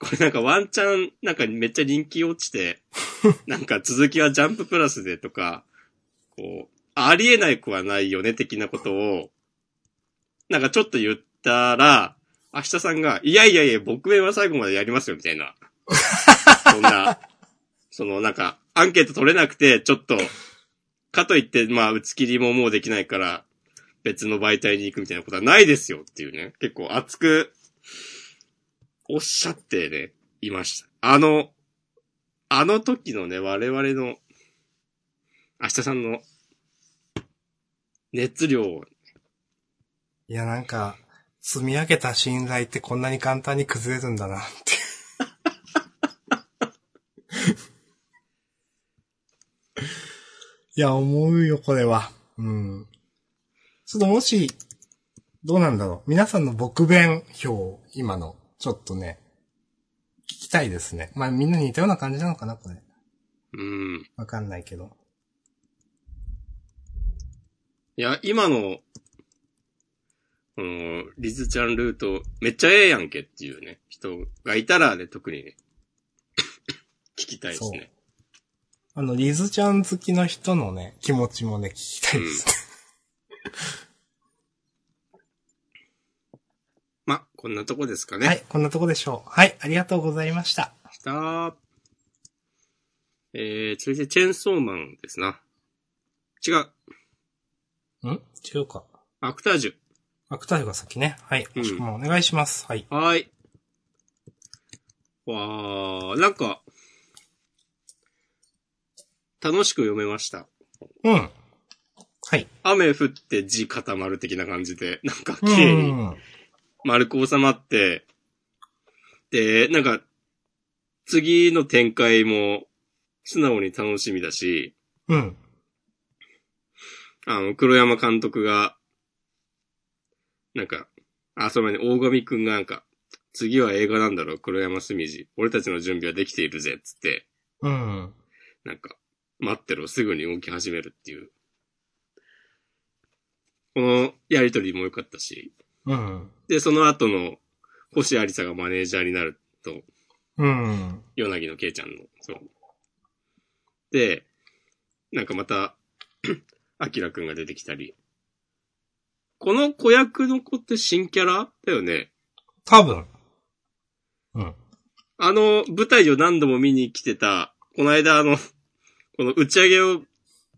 これなんかワンチャン、なんかめっちゃ人気落ちて、なんか続きはジャンププラスでとか、こう、ありえないくはないよね、的なことを、なんかちょっと言ったら、明日さんが、いやいやいや、僕弁は最後までやりますよ、みたいな。そんな、そのなんか、アンケート取れなくて、ちょっと、かといって、まあ、打ち切りももうできないから、別の媒体に行くみたいなことはないですよっていうね、結構熱く、おっしゃってね、いました。あの、あの時のね、我々の、明日さんの、熱量を、いや、なんか、積み上げた信頼ってこんなに簡単に崩れるんだな、って いや、思うよ、これは。うん。ちょっともし、どうなんだろう。皆さんの僕弁票、今の、ちょっとね、聞きたいですね。まあみんな似たような感じなのかな、これ。うん。わかんないけど。いや、今の、この、リズちゃんルート、めっちゃええやんけっていうね、人がいたらね、特にね、聞きたいですね。あの、リズちゃん好きの人のね、気持ちもね、聞きたいですね。ま、こんなとこですかね。はい、こんなとこでしょう。はい、ありがとうございました。したえー、続いてチェーンソーマンですな。違う。ん？違うか。アクタージュ。アクタージュが先ね。はい。うんもしくもお願いします。はい。はーい。わー、なんか、楽しく読めました。うん。はい。雨降って地固まる的な感じで、なんかう綺麗にん。丸く収まって、で、なんか、次の展開も素直に楽しみだし、うん。あの、黒山監督が、なんか、あ、その前に大神くんがなんか、次は映画なんだろう、黒山すみじ。俺たちの準備はできているぜ、つって、うん。なんか、待ってろ、すぐに動き始めるっていう。このやりとりも良かったし、うん。で、その後の、星ありさがマネージャーになると、うん。ヨナギのケイちゃんの、そう。で、なんかまた、アキラくんが出てきたり。この子役の子って新キャラだよね。多分。うん。あの舞台を何度も見に来てた、この間あの、この打ち上げを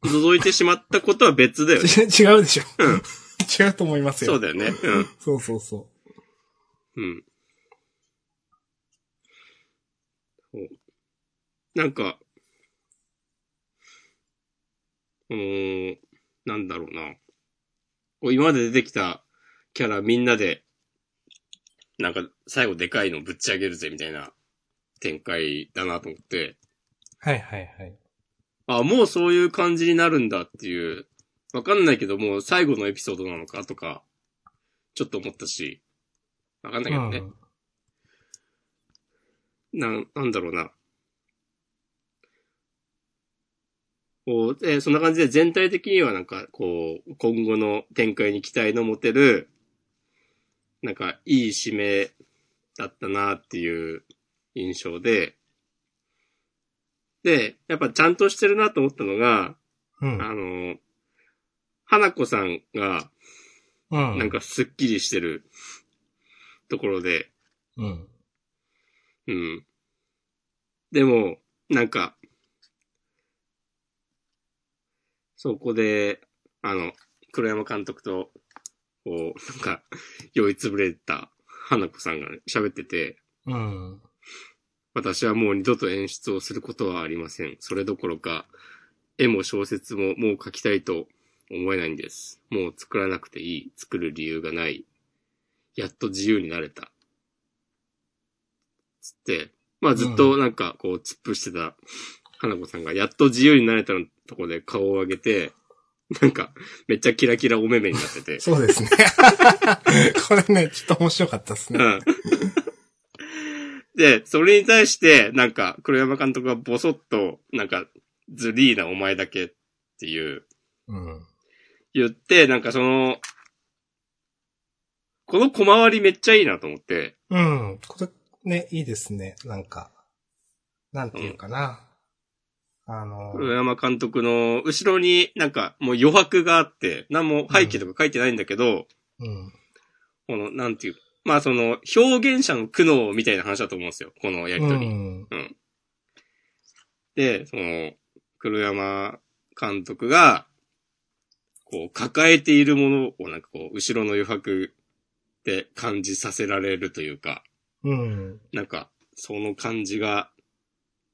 覗いてしまったことは別だよね。ち 違うでしょ。違うと思いますよ。そうだよね。うん。そうそうそうん。そうなんか、うーん、なんだろうな。今まで出てきたキャラみんなで、なんか最後でかいのぶっち上げるぜみたいな展開だなと思って、う。はいはいはい。あ、もうそういう感じになるんだっていう、わかんないけどもう最後のエピソードなのかとか、ちょっと思ったし、わかんないけどね。うん。なん、なんだろうな。こう、えーそんな感じで全体的にはなんか、こう、今後の展開に期待の持てる、なんか、いい締めだったなっていう印象で、で、やっぱちゃんとしてるなと思ったのが、うん。あの、花子さんが、うん。なんかスッキリしてるところで、うん。うん。でも、なんか、そこで、あの、黒山監督とこう、なんか、酔いつぶれた花子さんがね喋ってて、うん。私はもう二度と演出をすることはありません。それどころか、絵も小説ももう描きたいと思えないんです。もう作らなくていい。作る理由がない。やっと自由になれた。つって、まあずっとなんかこう突っ伏してた花子さんがやっと自由になれたのとこで顔を上げて、なんかめっちゃキラキラお目目になってて。そうですね。これね、ちょっと面白かったですね。うん。で、それに対して、なんか、黒山監督がボソッと、なんか、ズリーなお前だけっていう、うん。言って、なんかその、この小回りめっちゃいいなと思って、うん。これ、ね、いいですね。なんか、なんていうかな。あの、黒山監督の後ろになんかもう余白があって、何も背景とか書いてないんだけど、うん。この、なんていう、まあその、表現者の苦悩みたいな話だと思うんですよ、このやりとり。うん。うん。で、その、黒山監督が、こう、抱えているものをなんかこう、後ろの余白で感じさせられるというか、うん。なんか、その感じが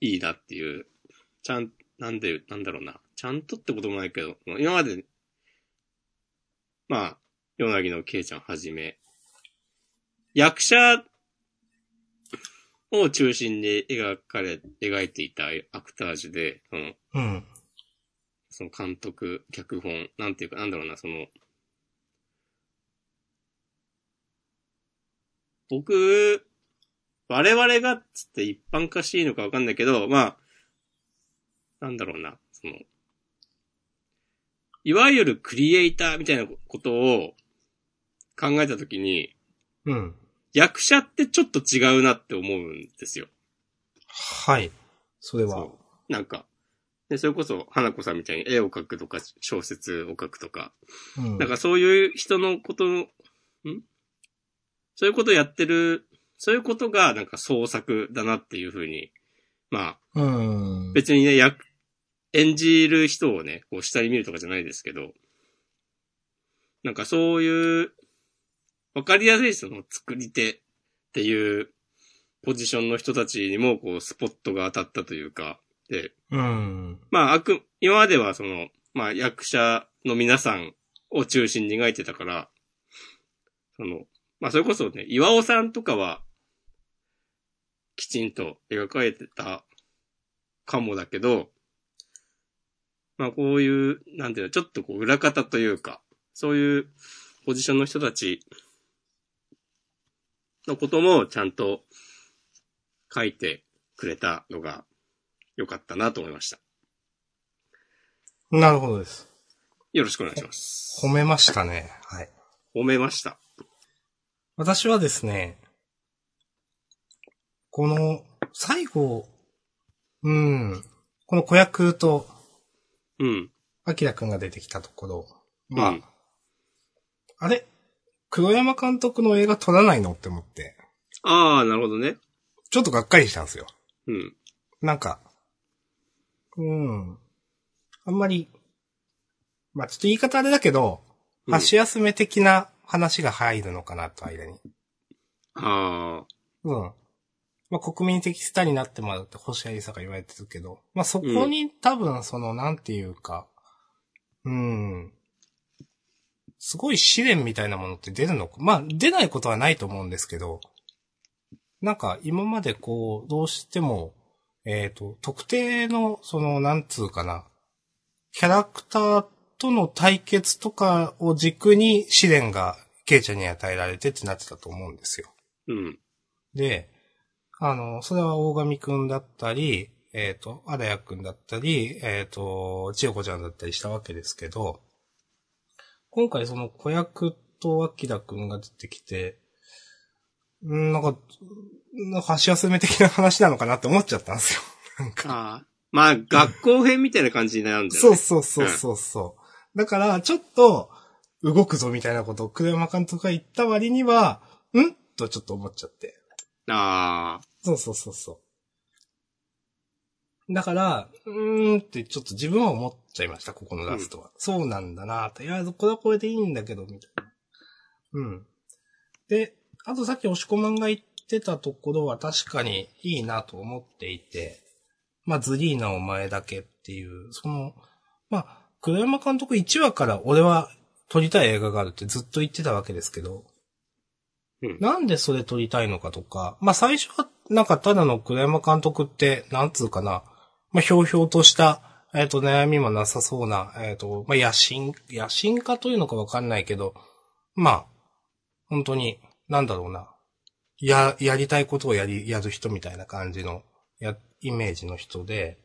いいなっていう、ちゃん、なんで、なんだろうな、ちゃんとってこともないけど、今まで、まあ、ヨナギのケイちゃんはじめ、役者を中心に描かれ、描いていたアクタージュで、その、うん。その監督、脚本、なんていうか、なんだろうな、その、僕、我々がっつって一般化していいのかわかんないけど、まあ、なんだろうな、その、いわゆるクリエイターみたいなことを考えたときに、うん。役者ってちょっと違うなって思うんですよ。はい。それは。なんか、で、それこそ、花子さんみたいに絵を描くとか、小説を書くとか、うん。なんかそういう人のことの、ん？そういうことやってる、そういうことがなんか創作だなっていうふうに、まあ、うん。別にね、役、演じる人をね、こう下に見るとかじゃないですけど、なんかそういう、わかりやすいその作り手っていうポジションの人たちにもこうスポットが当たったというか、で、うん。まあ、あく、今まではその、まあ役者の皆さんを中心に描いてたから、その、まあそれこそね、岩尾さんとかは、きちんと描かれてたかもだけど、まあこういう、なんていうの、ちょっとこう裏方というか、そういうポジションの人たちのこともちゃんと書いてくれたのが良かったなと思いました。なるほどです。よろしくお願いします。褒めましたね。はい。褒めました。私はですね、この、最後、うん、この子役と、うん。アキラくんが出てきたところ、まあ、うんあれ？黒山監督の映画撮らないの？って思って、ああ、なるほどね。ちょっとがっかりしたんですよ。うん。なんか、うん。あんまり、まあちょっと言い方あれだけど、うん箸休め的な話が入るのかなと、間に。ああ、うん。まあ国民的スターになってもらうって星合さが言われてるけど、まあそこに多分その、なんていうか、うん。すごい試練みたいなものって出るのか？まあ出ないことはないと思うんですけど、なんか今までこう、どうしても、えっ、と、特定の、その、なんつうかな、キャラクターとの対決とかを軸に試練がケイちゃんに与えられてってなってたと思うんですよ。うん。で、あの、それは大神くんだったり、えっ、と、荒谷くんだったり、えっ、と、千代子ちゃんだったりしたわけですけど、今回その子役と明くんが出てきて、んなんか、なんか箸休め的な話なのかなって思っちゃったんですよ。なんか。まあ、学校編みたいな感じになるんだよね。そうそうそうそうそう。だから、ちょっと、動くぞみたいなことを栗山監督が言った割には、ん？とちょっと思っちゃって。ああ。そうそうそうそう。だから、うーんってちょっと自分は思っちゃいました、ここのラストは。そうなんだなと。いや、これはこれでいいんだけど、みたいな。うん。で、あとさっき押し込まんが言ってたところは確かにいいなと思っていて、まあ、ズリーナお前だけっていう、その、まあ、黒山監督1話から俺は撮りたい映画があるってずっと言ってたわけですけど、うん。なんでそれ撮りたいのかとか、まあ最初はなんかただの黒山監督って、なんつうかな、まあひょうひょうとした、えっ、と悩みもなさそうな、えっ、と、まあ野心、野心家というのかわかんないけど、まあ、本当に、なんだろうな、や、やりたいことをやり、やる人みたいな感じの、や、イメージの人で、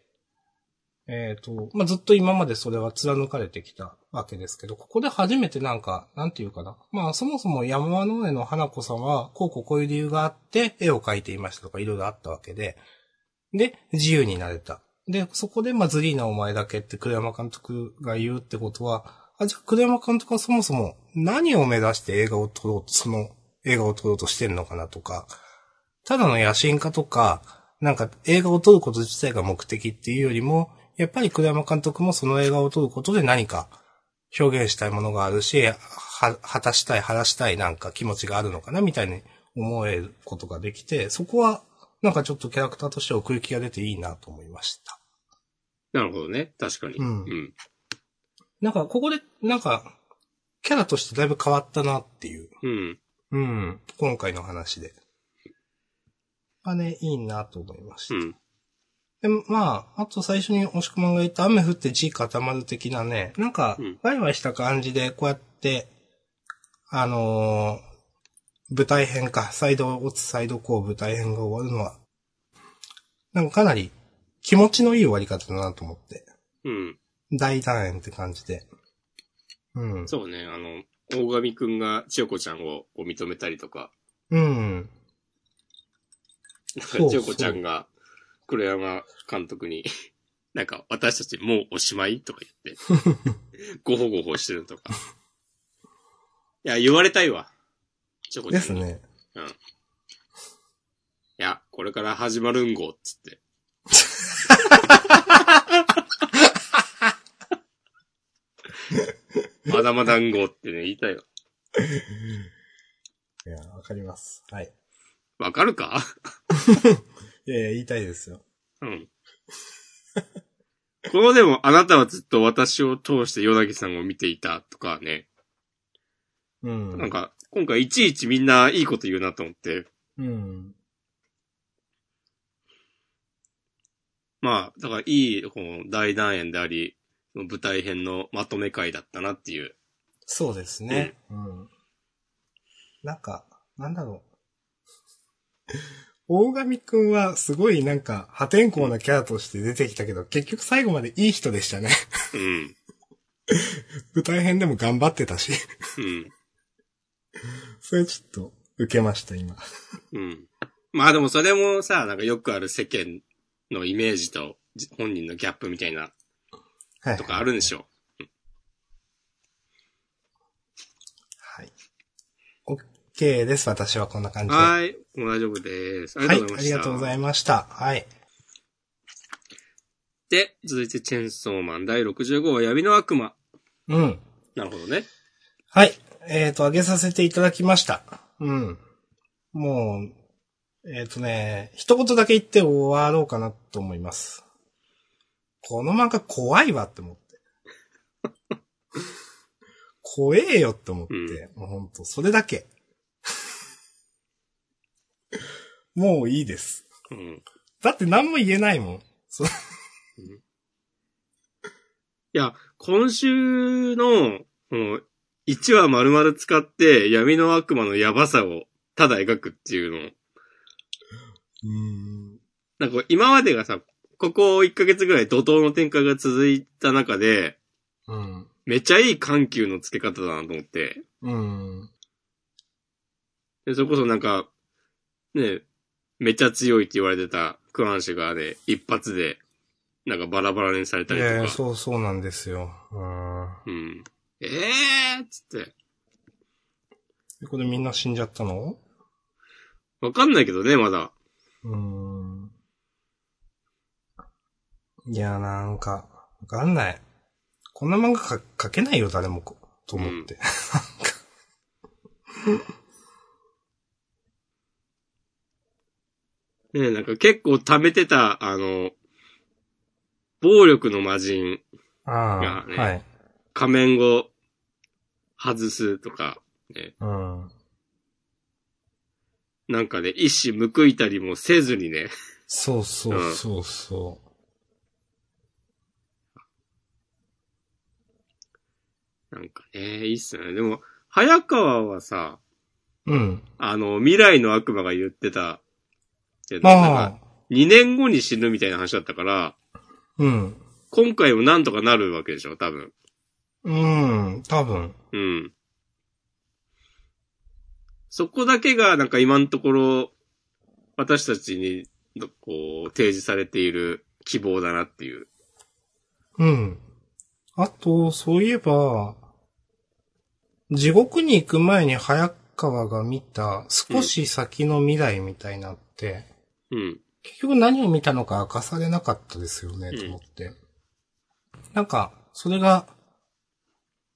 えっ、と、まあ、ずっと今までそれは貫かれてきたわけですけど、ここで初めてなんか、なんていうかな。まあ、そもそも山の上の花子さんは、こうこうこういう理由があって、絵を描いていましたとか、いろいろあったわけで、で、自由になれた。で、そこで、まあ、ズリーナお前だけって栗山監督が言うってことは、あ、じゃあ栗山監督はそもそも何を目指して映画を撮ろうと、その映画を撮ろうとしてるのかなとか、ただの野心家とか、なんか映画を撮ること自体が目的っていうよりも、やっぱり栗山監督もその映画を撮ることで何か表現したいものがあるし、は、果たしたい、晴らしたいなんか気持ちがあるのかなみたいに思えることができて、そこはなんかちょっとキャラクターとして奥行きが出ていいなと思いました。なるほどね。確かに。うんうん。なんかここで、なんか、キャラとしてだいぶ変わったなっていう。うん。うん。今回の話で。あね、いいなと思いました。うん。でまあ、あと最初に押し込まんが言った雨降って地固まる的なね、なんかうん、ワイワイした感じで、こうやって、あのー舞台編か、サイド落つサイドこう舞台編が終わるのは、なんかかなり気持ちのいい終わり方だなと思って。うん。大団円って感じで。うん。そうね。あの、大神くんが千代子ちゃんをこう認めたりとか、うん。なんかそうそう千代子ちゃんが黒山監督に、なんか私たちもうおしまいとか言って、ごほごほしてるとか。いや、言われたいわ。千代子ちゃんに。ですね。うん。いや、これから始まるんご、っつって。まだまだんごってね、言いたいわ。いや、わかります。はい。わかるか？いやいや、言いたいですよ。うん。このでも、あなたはずっと私を通してヨナギさんを見ていたとかね。うん。なんか、今回いちいちみんないいこと言うなと思って。うん。まあ、だからいい、この大団円であり、その舞台編のまとめ会だったなっていう。そうですね。うん。なんか、なんだろう。大神くんはすごいなんか破天荒なキャラとして出てきたけど、結局最後までいい人でしたね。うん。舞台編でも頑張ってたし。うん。それちょっと受けました、今。うん。まあでもそれもさ、なんかよくある世間のイメージとじ本人のギャップみたいなはい。とかあるんでしょはい。OK です、私はこんな感う。じで。はい。もう大丈夫です。ありはい、がとうございました。ありがとうございました。はい。で、続いてチェンソーマン第65話闇の悪魔。うん。なるほどね。はい。えっ、と、上げさせていただきました。うん。もう、えっ、とね、一言だけ言って終わろうかなと思います。この漫画怖いわって思って。怖えよって思って、もうほんと、それだけ。もういいです。うん。だって何も言えないもん。そいや、今週の、この、1話丸々使って闇の悪魔のヤバさをただ描くっていうの。うん。なんか今までがさ、ここ1ヶ月ぐらい怒涛の展開が続いた中で、うん。めっちゃいい緩急の付け方だなと思って。うん。で、それこそなんか、ね、めっちゃ強いって言われてたクランシュがね、一発で、なんかバラバラにされたりとか。いやいや、そうそうなんですよ。うん。うん。ええーっつって。えこれみんな死んじゃったの？わかんないけどね、まだ。うーん。いや、なんか、わかんない。こんな漫画か書けないよ、誰もこ、と思って。ねえ、なんか結構溜めてた、あの、暴力の魔人、ああ、いやねはい。仮面を外すとか、ね、うん。なんかね、一矢報いたりもせずにね、そうそうそうそなんかね、いいっすよね。でも、早川はさ、う。うん。あの、未来の悪魔が言ってた、けど、なんまか、2年後に死ぬみたいな話だったから、あ、うん。今回もなんとかなるわけでしょ、多分。うん、多分。うん。そこだけが、なんか今のところ、私たちに、こう、提示されている希望だなっていう。うん。あと、そういえば、地獄に行く前に早川が見た少し先の未来みたいなって、うん。結局何を見たのか明かされなかったですよね、うんと思って。なんか、それが、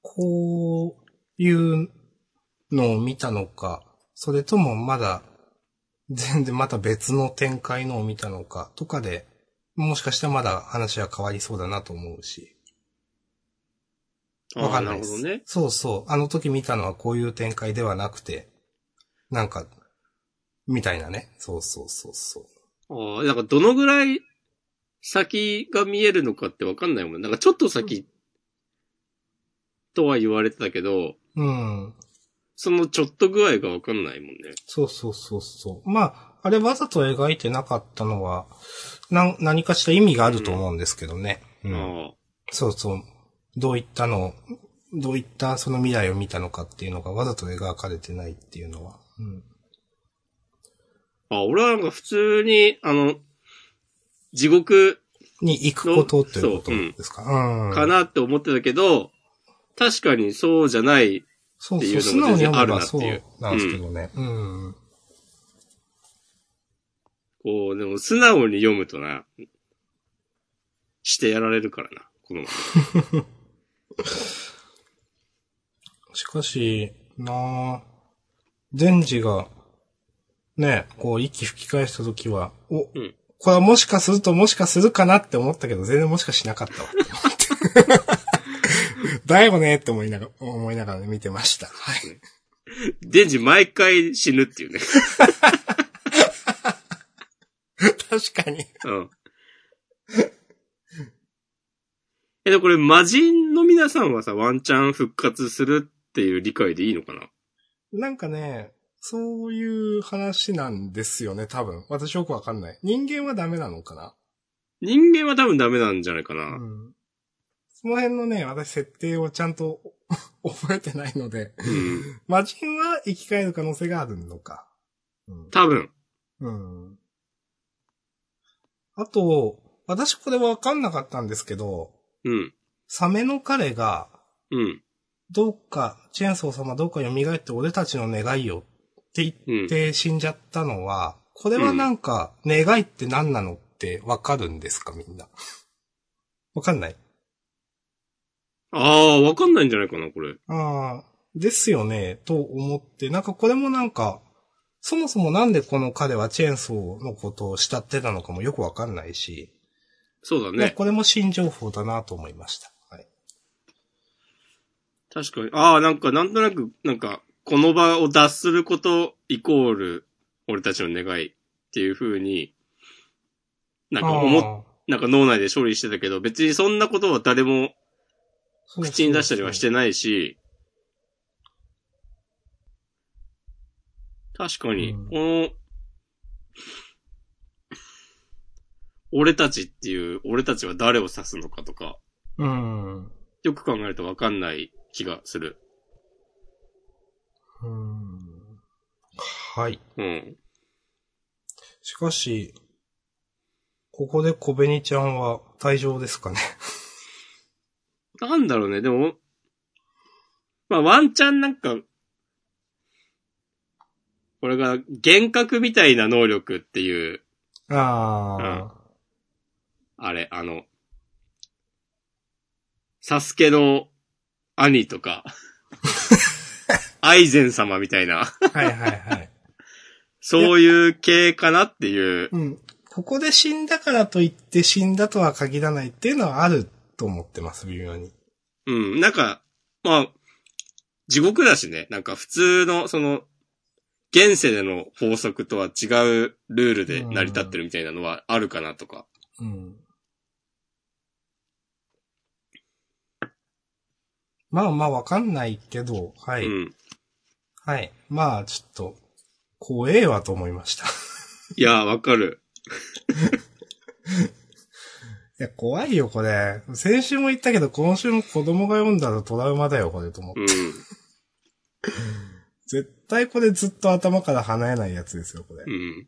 こういうのを見たのか、それともまだ、全然また別の展開のを見たのか、とかで、もしかしたらまだ話は変わりそうだなと思うし。わかんないです。ね。そうそう。あの時見たのはこういう展開ではなくて、なんか、みたいなね。そうそうそうそう。ああ、なんかどのぐらい先が見えるのかってわかんないもんね。なんかちょっと先とは言われてたけど、うん。そのちょっと具合がわかんないもんね。そうそうそうそう。まあ、あれわざと描いてなかったのは、な、何かしら意味があると思うんですけどね。うん。うそうそう。どういったの、どういったその未来を見たのかっていうのがわざと描かれてないっていうのは。うん。あ、俺はなんか普通に、あの、地獄に行くことっていうことですか？うん。かなって思ってたけど、確かにそうじゃない。っていそうう。のも全然あるなっていうそうなんですけどね。うん。こう、でも素直に読むとな、してやられるからな、このまま。しかし、なあ、デンジが、ね、こう息吹き返したときは、お、うんこれはもしかするともしかするかなって思ったけど、全然もしかしなかったわって思って。だよねって思いながら、思いながらね見てました。はい。デンジ毎回死ぬっていうね。確かに。うん。え、でもこれ魔人の皆さんはさ、ワンチャン復活するっていう理解でいいのかな？なんかね、そういう話なんですよね、多分。私よくわかんない。人間はダメなのかな？人間は多分ダメなんじゃないかな。うん。その辺のね、私設定をちゃんと 覚えてないので、うん。魔人は生き返る可能性があるのか。うん。多分。うん。あと、私これわかんなかったんですけど、うん。サメの彼が、うん。どうか、チェーンソー様どうか蘇って俺たちの願いをって言うん。って死んじゃったのは、これはなんか、願いって何なのってわかるんですかみんな。わかんない？ああ、わかんないんじゃないかな、これ。ああ、ですよね、と思って、なんかこれもなんか、そもそもなんでこの彼はチェーンソーのことを慕ってたのかもよくわかんないし、ね、そうだね。これも新情報だなと思いました。はい。確かに。ああ、なんか、なんとなく、なんか、この場を脱することイコール、俺たちの願いっていう風に、なんか思っ、あなんか脳内で処理してたけど、別にそんなことは誰もー口に出したりはしてないし、確かに、うんこの、俺たちっていう、俺たちは誰を指すのかとか、うん。よく考えるとわかんない気がする。うん。はい。うん。しかし、ここで小紅ちゃんは退場ですかね。なんだろうね、でも、まあワンチャンなんか、これが幻覚みたいな能力っていう、ああ、あれ、あの、サスケの兄とか、アイゼン様みたいな、はいはいはい。そういう系かなっていう。うん。ここで死んだからといって死んだとは限らないっていうのはあると思ってます、微妙に。うん。なんか、まあ、地獄だしね。なんか普通の、その、現世での法則とは違うルールで成り立ってるみたいなのはあるかなとか。うん。まあまあわかんないけど、はい。うん。はい。まあちょっと、怖えわと思いました。いや、わかる。いや、怖いよ、これ。先週も言ったけど、今週も子供が読んだらトラウマだよ、これと思って。うん。絶対これずっと頭から離れないやつですよ、これ。うん。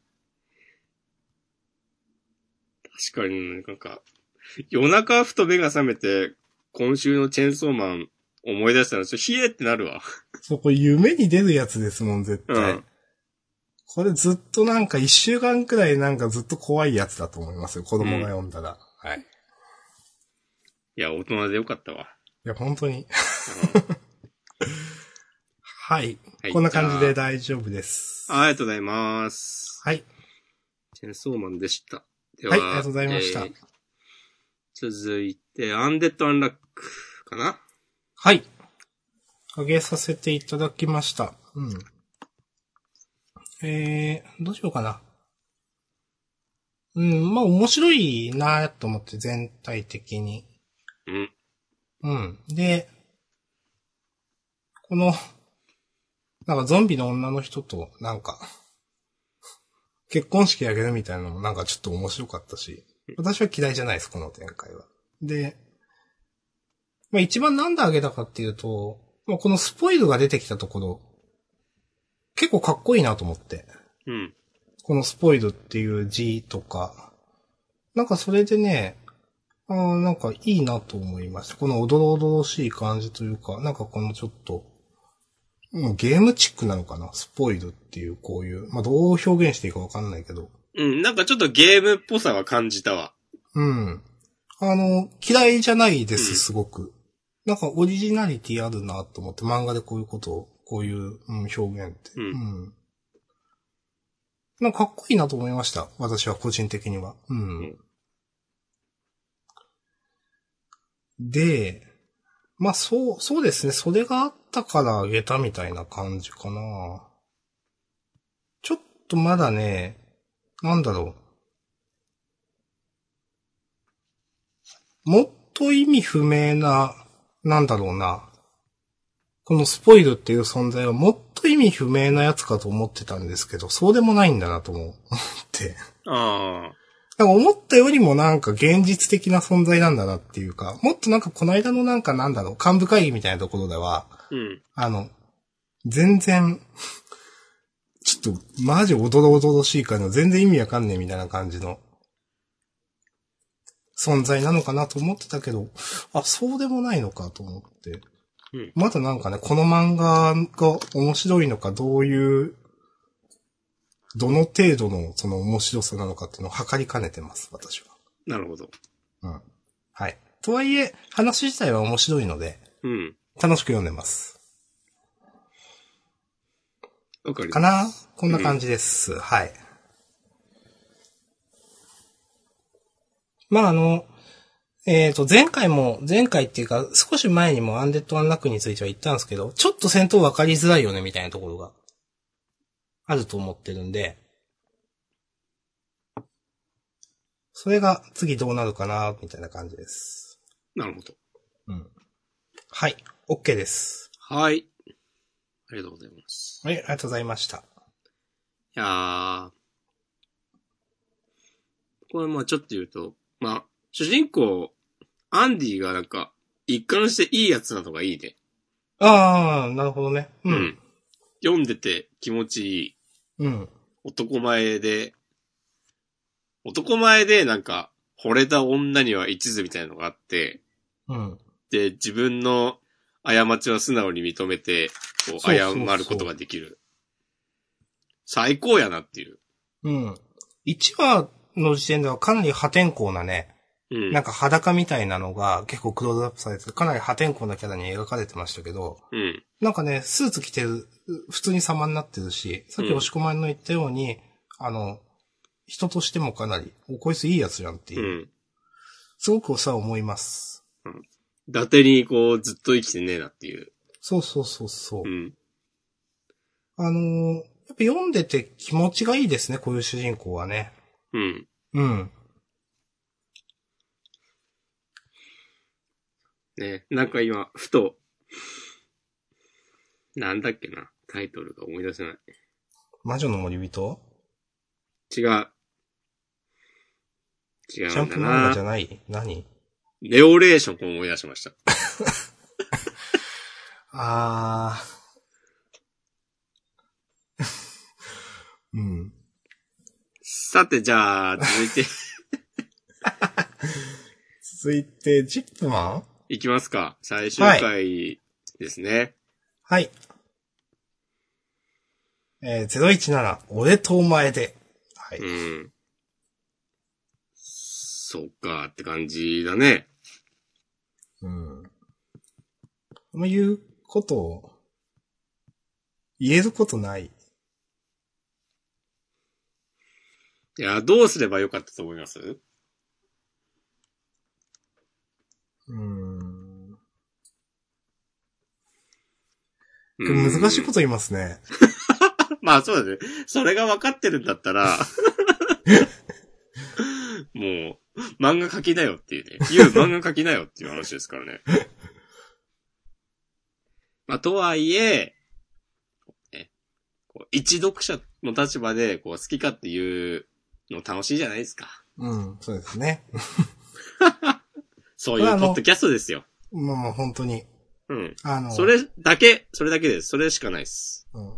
確かになんか、夜中ふと目が覚めて、今週のチェーンソーマン思い出したら、ちょっと冷えってなるわ。そこ夢に出るやつですもん、絶対。うんこれずっとなんか一週間くらいなんかずっと怖いやつだと思いますよ、子供が読んだら。はい。いや、大人でよかったわ。いや、本当に。はい。はいこんな感じで大丈夫です。ありがとうございます。はい。チェーンソーマンでした。ではいありがとうございました続いて、アンデッド・アンラックかなはい。あげさせていただきました。うん。えー、どうしようかな。うん、まあ面白いなと思って全体的に。うん。うん。で、この、なんかゾンビの女の人と、なんか、結婚式あげるみたいなのもなんかちょっと面白かったし、私は嫌いじゃないです、この展開は。で、まあ一番なんであげたかっていうと、まあこのスポイルが出てきたところ、結構かっこいいなと思って。うん。このスポイルっていう字とか、なんかそれでね、あーなんかいいなと思いました。このおどろおどろしい感じというか、なんかこのちょっと、もうゲームチックなのかな？スポイルっていうこういう、まあどう表現していいかわかんないけど。うん、なんかちょっとゲームっぽさは感じたわ。うん。あの、嫌いじゃないでうんす、すごく。なんかオリジナリティあるなと思って、漫画でこういうことを、こういう、うん、表現って。うんんなんかかっこいいなと思いました。私は個人的には。うん。うんで、まあそう、そうですね。それがあったからあげたみたいな感じかな。ちょっとまだね、なんだろう。もっと意味不明な、なんだろうな。このスポイルっていう存在はもっと意味不明なやつかと思ってたんですけど、そうでもないんだなと思って。ああ。思ったよりもなんか現実的な存在なんだなっていうか、もっとなんかこの間のなんかなんだろう、幹部会議みたいなところでは、うん。あの、全然、ちょっと、マジおどろおどろしい感じの、全然意味わかんねえみたいな感じの、存在なのかなと思ってたけど、あ、そうでもないのかと思って。うんまだなんかね、この漫画が面白いのか、どういう、どの程度のその面白さなのかっていうのを測りかねてます、私は。なるほど。うん。はい。とはいえ、話自体は面白いので、うん。楽しく読んでます。わかりかな？こんな感じです。はい。まあ、あの、えっ、と、前回も、前回っていうか、少し前にもアンデッド・アンラックについては言ったんですけど、ちょっと戦闘分かりづらいよね、みたいなところが、あると思ってるんで、それが次どうなるかな、みたいな感じです。なるほど。うん。はい。OK です。はい。ありがとうございます。はい、ありがとうございました。いやー。これまあちょっと言うと、まあ、主人公、アンディがなんか、一貫していいやつなのがいいね。ああ、なるほどね。う。うんん。読んでて気持ちいい。うん。男前で、男前でなんか、惚れた女には一途みたいなのがあって、うん。で、自分の過ちは素直に認めて、こう、そうそうそう謝ることができる。最高やなっていう。うん。1話の時点ではかなり破天荒なね、うん。なんか裸みたいなのが結構クローズアップされてて、かなり破天荒なキャラに描かれてましたけど、うん。なんかね、スーツ着てる、普通に様になってるし、さっきうん押し込まんの言ったように、あの、人としてもかなり、お、こいついいやつじゃんってういう、ん。すごくさ、思います。伊達にこう、ずっと生きてねえなっていう。そうそうそうそう。うん。あのーやっぱ読んでて気持ちがいいですね、こういう主人公はね。うん。うん。ね。なんか今、ふと、なんだっけな。タイトルが思い出せない。魔女の森人？違う。違うんだンプ漫画じゃな。ない？何？レオレーションを思い出しました。あー。うん。さて、じゃあ、続いて 続いて、ジップマン？いきますか。最終回ですね。はい。えー、017、俺とお前で。はい。うん。そっかって感じだね。うん。あんま言うことを、言えることない。いや、どうすればよかったと思います？うん。うん難しいこと言いますね。まあそうだね。それが分かってるんだったら、もう、漫画描きなよっていうね。言う漫画描きなよっていう話ですからね。まあとはいえ、ねこう一読者の立場でこう好きかっていうの楽しいじゃないですか。うん、そうですね。そういうポッドキャストですよ。まあまあ本当に。うん。あの、それだけ、それだけです。それしかないです。うん。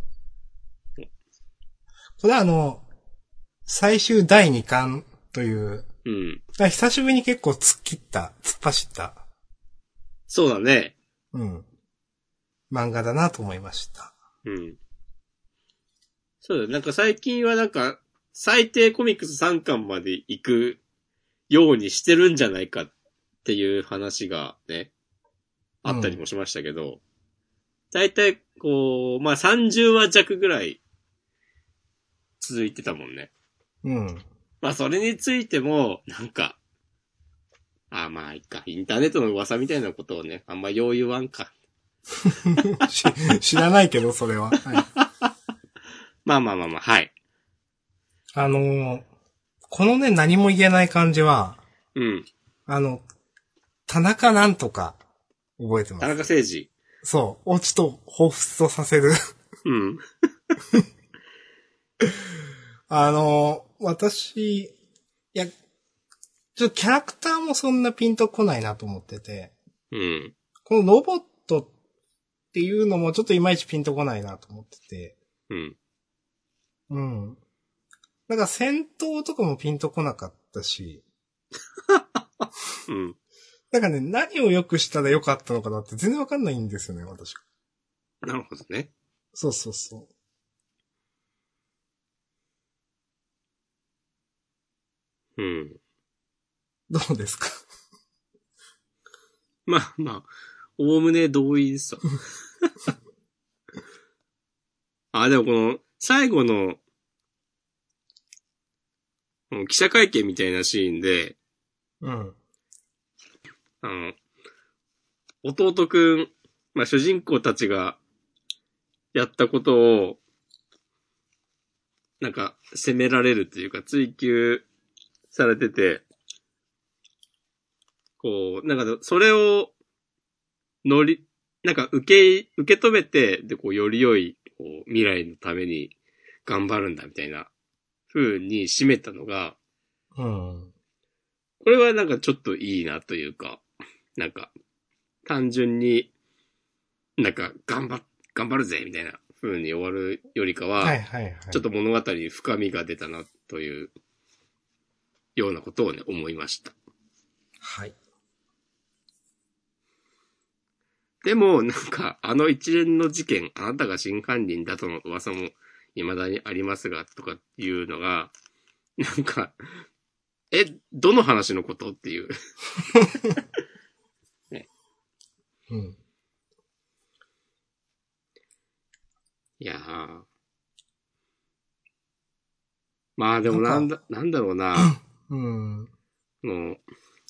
これはあの、最終第2巻という、うん。久しぶりに結構突っ切った、突っ走った、そうだね。うん。漫画だなと思いました。うん。そうだ、なんか最近はなんか、最低コミックス3巻まで行くようにしてるんじゃないかっていう話がね、あったりもしましたけど、大体こう、まあ30話弱ぐらい続いてたもんね。うん。まあそれについても、なんか、ああまあいいか、インターネットの噂みたいなことをね、あんまよう言わんか。し知らないけど、それは。はい、まあまあまあまあ、はい。あのーこのね、何も言えない感じは、うん。あの、田中なんとか、覚えてま田す。中誠二。そう。をちと、彷彿とさせる。うん。あのー私、いや、ちょっとキャラクターもそんなピンとこないなと思ってて、うん。このロボットっていうのもちょっといまいちピンとこないなと思ってて、うん。うん。だから戦闘とかもピンとこなかったし、うん。なんかね、何を良くしたら良かったのかなって全然わかんないんですよね、私。なるほどね。そうそうそう。うん。どうですか？まあまあ、おおむね同意ですわ。あ、でもこの、最後の、記者会見みたいなシーンで、うん。あの、弟くん、まあ主人公たちがやったことを、なんか責められるというか追求されてて、こう、なんかそれを乗り、なんか受け、受け止めて、で、こう、より良い、こう、未来のために頑張るんだみたいな風に締めたのが、うん。これはなんかちょっといいなというか、なんか、単純に、なんか、頑張っ、頑張るぜみたいな風に終わるよりかは、はいはいはい。ちょっと物語に深みが出たなという、ようなことをね、思いました。はい。でも、なんか、あの一連の事件、あなたが真犯人だとの噂も、未だにありますが、とかいうのが、なんか、え、どの話のことっていう。うん。いやー。まあでもなんだ、なんだろうな。うん。の、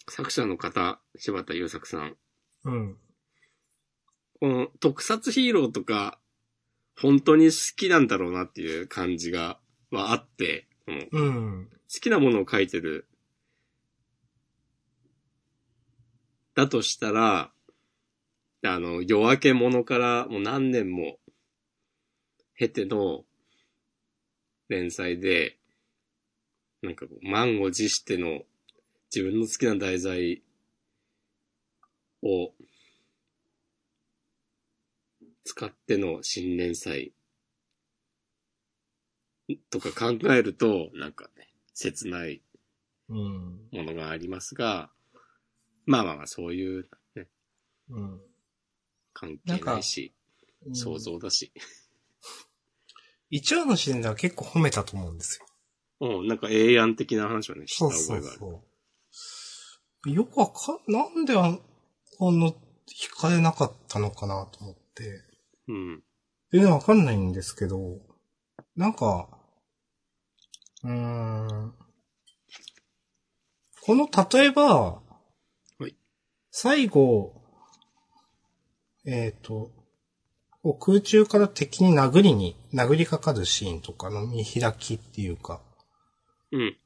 作者の方、柴田優作さん。うん。この特撮ヒーローとか、本当に好きなんだろうなっていう感じが、はあって、うん。きなものを書いてる。だとしたら、あの、夜明け者からもう何年も経ての連載で、なんかこう、満を持しての自分の好きな題材を使っての新連載とか考えると、なんかね、切ないうん。ものがありますが、まあまあまあ、そういう、ね、うん。関係ないし、うん想。像だし。一話の時点では結構褒めたと思うんですよ。うん、なんか、永遠的な話をね、したそうそ覚えがある。うそう。よくわかん、なんであこの、惹かれなかったのかなと思って。うん。全然わかんないんですけど、なんか、うーん。この、例えば、はい最後、えっ、と、こう空中から敵に殴りに、殴りかかるシーンとかの見開きっていうか、うん。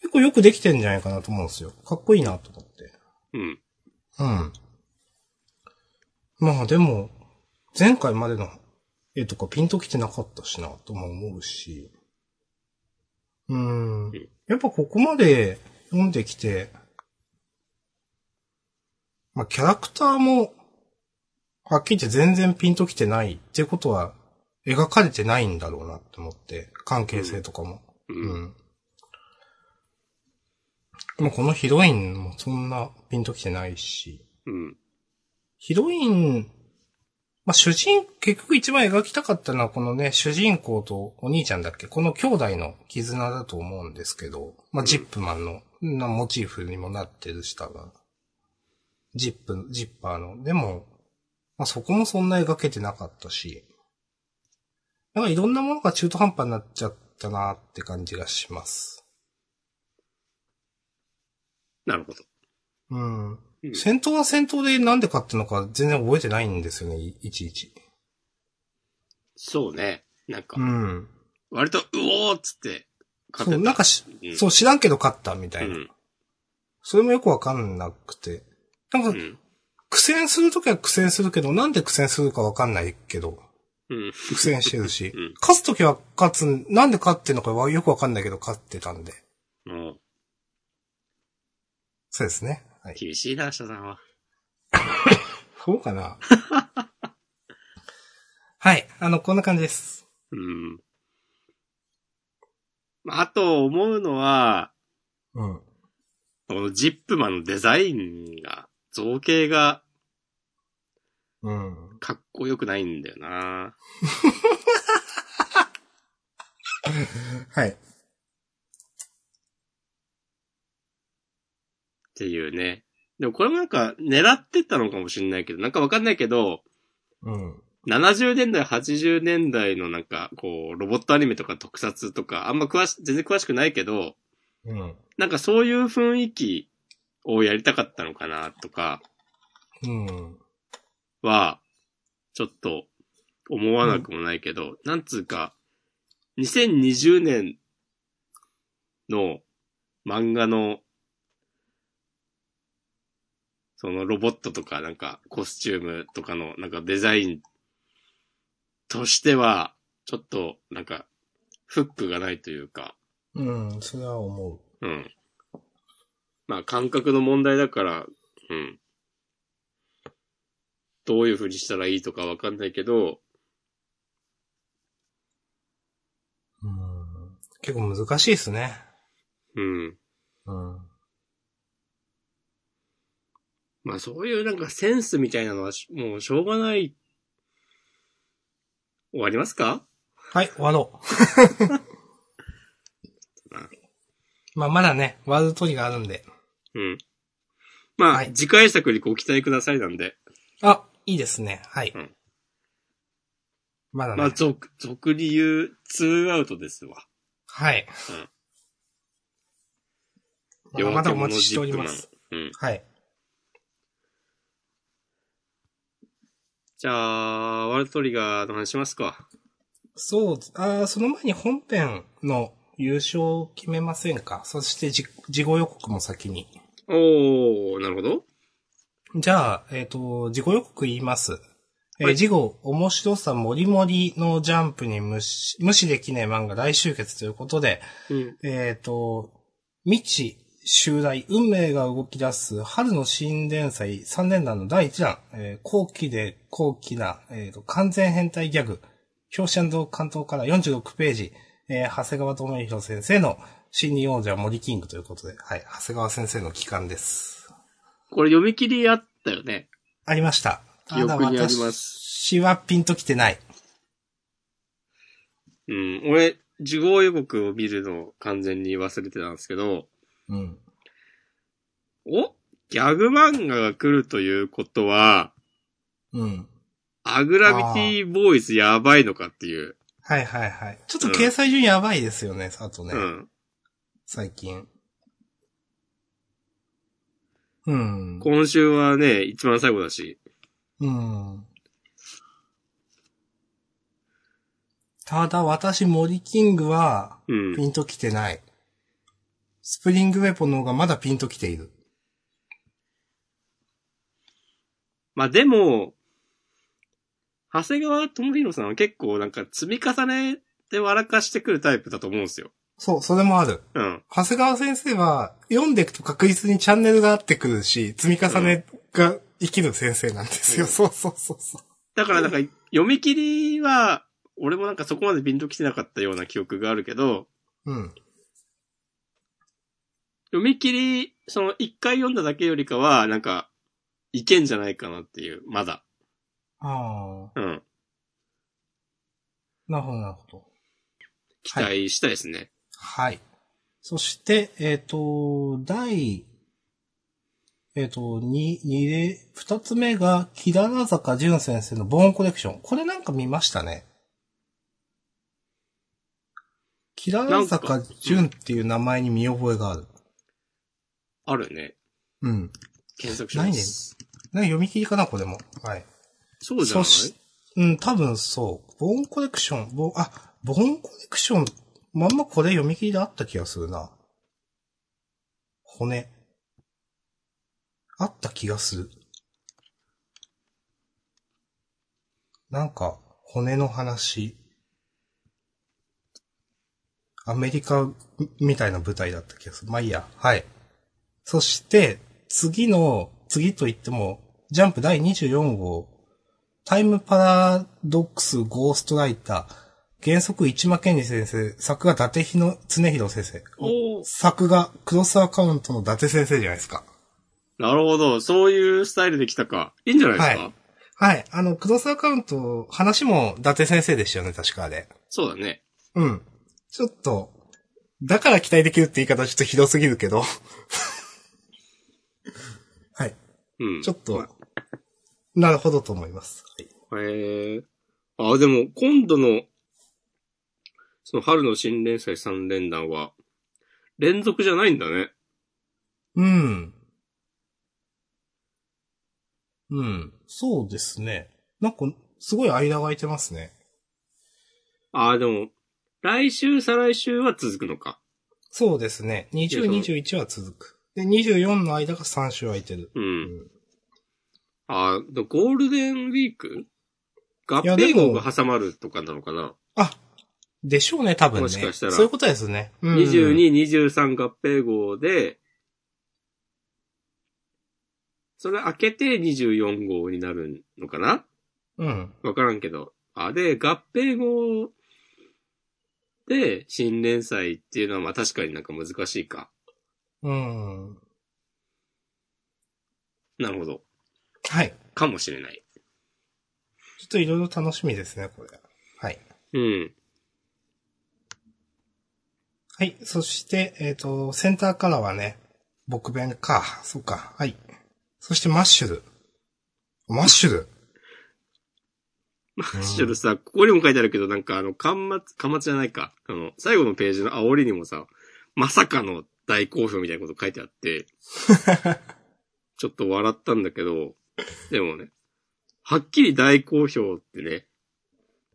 結構よくできてんじゃないかなと思うんですよ。かっこいいなと思って。うん。うん。まあでも、前回までの絵とかピンときてなかったしな、とも思うし。うーん。やっぱここまで読んできて、まあキャラクターも、はっきり言って全然ピンときてないってことは、描かれてないんだろうなって思って、関係性とかも。う。うんん。でもこのヒロインもそんなピンときてないし、うん。ヒロイン、まあ、主人、結局一番描きたかったのはこのね、主人公とお兄ちゃんだっけ？この兄弟の絆だと思うんですけど、まあ、ジップマンの、なモチーフにもなってる下が、ジップ、ジッパーの。でも、まあ、そこもそんな描けてなかったし、なんかいろんなものが中途半端になっちゃったなって感じがします。なるほど。うん。うん戦闘は戦闘でなんで勝ってのか全然覚えてないんですよね、いいちいち。そうね。なんかう、ん。割と、うおーっつって、勝そう、てた。なんかし、うんそう、知らんけど勝ったみたいな。うん。それもよくわかんなくて。なんか、うん。苦戦するときは苦戦するけど、なんで苦戦するかわかんないけど、うん。苦戦してるし、うん勝つときは勝つ、なんで勝ってんのかはよくわかんないけど勝ってたんで。もう、そうですね。はい。厳しいな、下さんは。そうかな？はい。あの、こんな感じです。うん。まああと思うのは、うん。このジップマンのデザインが、造形がうん。かっこよくないんだよな。はい。っていうね。でもこれもなんか狙ってたのかもしれないけど、なんかわかんないけど、うん。70年代、80年代のなんか、こう、ロボットアニメとか特撮とか、あんま詳し、全然詳しくないけど、うん。なんかそういう雰囲気をやりたかったのかなとかうん。は、ちょっと思わなくもないけど、なんつうか、2020年の漫画の、そのロボットとかなんかコスチュームとかのなんかデザインとしては、ちょっとなんかフックがないというか、うん。それは思う。うん。まあ感覚の問題だから、うん。どういう風にしたらいいとかわかんないけど、うん。結構難しいですね。うん。うん。まあそういうなんかセンスみたいなのはしもうしょうがない。終わりますか？はい、終わろ まあ、まだね、ワールドトリガーあるんで。うん。まあ、はい次回作にご期待くださいなんで。あ、いいですね。はい。うんまだね。まあ、俗、俗に言う、ツーアウトですわ。はい。まだまだお待ちしております。うん。はい。じゃあ、ワールドトリガーの話しますか。そう、あーその前に本編の優勝を決めませんか？そしてじ、事後予告も先に。おー、なるほど。じゃあ、えっ、と、事後予告言います。えーはい事後、面白さもりもりのジャンプに無視、無視できない漫画大集結ということで、うん。えっ、と、未知、襲来、運命が動き出す、春の新連載3連弾の第1弾、えー後期で後期な、えーと、完全変態ギャグ、表紙関東から46ページ、えー長谷川智弘先生の新任王者森キングということで、はい、長谷川先生の帰還です。これ読み切りあったよね。ありました。記憶にあります私はピンときてない。うん。俺、受講予告を見るのを完全に忘れてたんですけど、うん。お？ギャグ漫画が来るということは、うん。アグラビティボーイズやばいのかっていう。はいはいはい。ちょっと掲載順やばいですよね、あとね。うん。最近。うん。今週はね、一番最後だし。うん。ただ私、森キングは、うん。ピンときてない。スプリングウェポンの方がまだピンときている。まあでも、長谷川智弘さんは結構なんか積み重ねで笑かしてくるタイプだと思うんですよ。そう、それもある。うん。長谷川先生は、読んでいくと確実にチャンネルが合ってくるし、積み重ねが生きる先生なんですよ。うんそうそうそうそう。だからなんか読み切りは、俺もなんかそこまでピンときてなかったような記憶があるけど、うん。読み切り、その一回読んだだけよりかは、なんか、いけんじゃないかなっていう、まだ。ああ、うん。なるほど、なるほど。期待したいですね。はい。そして、えっ、と、第、えっ、と、二、二例、二つ目が、木田坂淳先生のボーンコレクション。これなんか見ましたね。木田坂淳っていう名前に見覚えがある。あるね。うん。検索します。なんか読み切りかな、これも。はい。そうじゃない？うん、多分そう。ボーンコレクション、ボーン、あ、ボーンコレクション、まんまこれ読み切りであった気がするな。骨。あった気がする。なんか、骨の話。アメリカみたいな舞台だった気がする。まあいいや。はい。そして、次の、次と言っても、ジャンプ第24号、タイムパラドックスゴーストライター、原則市間健二先生、作が伊達ひの常弘先生。作がクロスアカウントの伊達先生じゃないですか。なるほど。そういうスタイルで来たか。いいんじゃないですか、はいはい。あの、クロスアカウント、話も伊達先生でしたよね、確かあれ。そうだね。うん。ちょっと、だから期待できるって言い方はちょっとひどすぎるけど。はい。うん。ちょっと、なるほどと思います。はいへえ。あ、でも、今度の、その春の新連載3連弾は、連続じゃないんだね。うん。うん。そうですね。なんか、すごい間が空いてますね。あ、でも、来週、再来週は続くのか。そうですね。20、21は続く。で、24の間が3週空いてる。う。うんん。あ、でゴールデンウィーク？合併号が挟まるとかなのかな、あ、でしょうね、多分ね。もしかしたらそういうことですね。うん、?22、23合併号で、それ開けて24号になるのかな？うん。わからんけど。あ、で、合併号で新連載っていうのはまあ確かになんか難しいか。うん。なるほど。はい。かもしれない。ちょっといろいろ楽しみですね、これ。はい。うん。はい。そして、えっ、と、センターカラーはね、僕弁か。そうか。はい。そしてマッシュル。マッシュル。マッシュルさ、ここにも書いてあるけど、なんかあの、端末、端末じゃないか。あの、最後のページの煽りにもさ、まさかの大好評みたいなこと書いてあって、ちょっと笑ったんだけど、でもね、はっきり大好評ってね、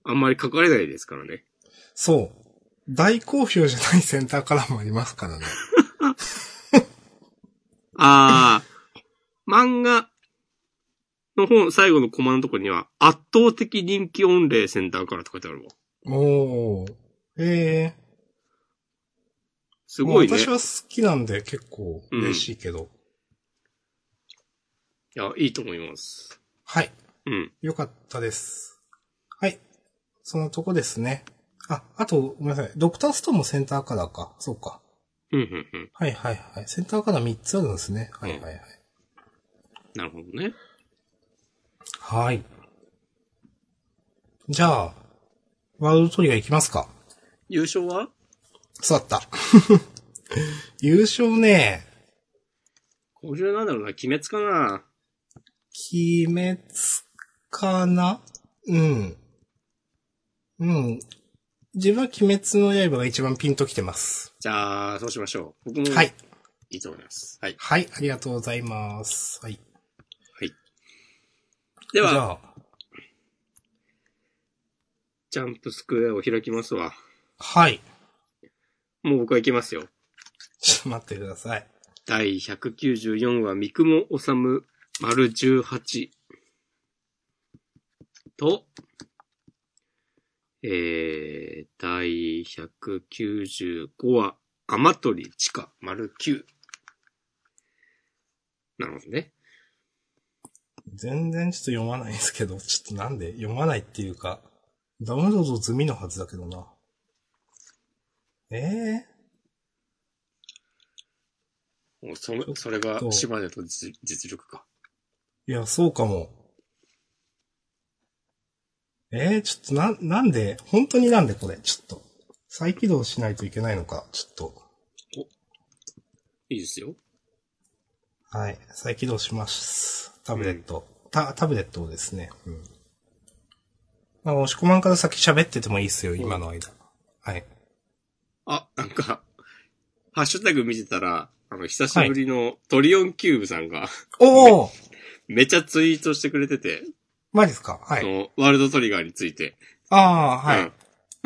あんまり書かれないですからね。そう。大好評じゃないセンターカラーもありますからね。あー、漫画の本、最後のコマのところには、圧倒的人気御礼センターからって書いてあるわ。おー。ええすごいね。私は好きなんで結構嬉しいけど。いや、いいと思います。はい。うん。よかったです。はい。そのとこですね。あ、あと、ごめんなさい。ドクターストーンもセンターカラーか。そうか。うん、うん、うん。はいはいはい。センターカラー3つあるんですね。はいはいはい。なるほどね。はい。じゃあ、ワールドトリガーいきますか。優勝は？そうだった。優勝ね、今週なんだろうな、鬼滅かな鬼滅かな？うん。うん。自分は鬼滅の刃が一番ピンときてます。じゃあ、そうしましょう。僕も、はい。いいと思います。はい。はい、ありがとうございます。はい。はい。でじは、ゃあ、ジャンプスクエアを開きますわ。はい。もう僕は行きますよ。ちょっと待ってください。第194話、三雲治丸18と、えー、第195話、雨鳥地下丸9。なるほどね。全然ちょっと読まないんですけど、ちょっとなんで読まないっていうか、ダウンロード済みのはずだけどな。ええもうそれ、それが島根と実実力か。いや、そうかも。ええちょっとな、なんで、本当になんでこれ、ちょっと。再起動しないといけないのか、ちょっと。いいですよ。はい、再起動します。タブレット。タ、タブレットをですね。うん。まあ、押し込まんから先喋っててもいいっすよ、今の間。はい。あ、なんか、ハッシュタグ見てたら、あの、久しぶりのトリオンキューブさんが、おおめっちゃツイートしてくれてて、マジですか？はい。その、ワールドトリガーについて。ああ、はい。うん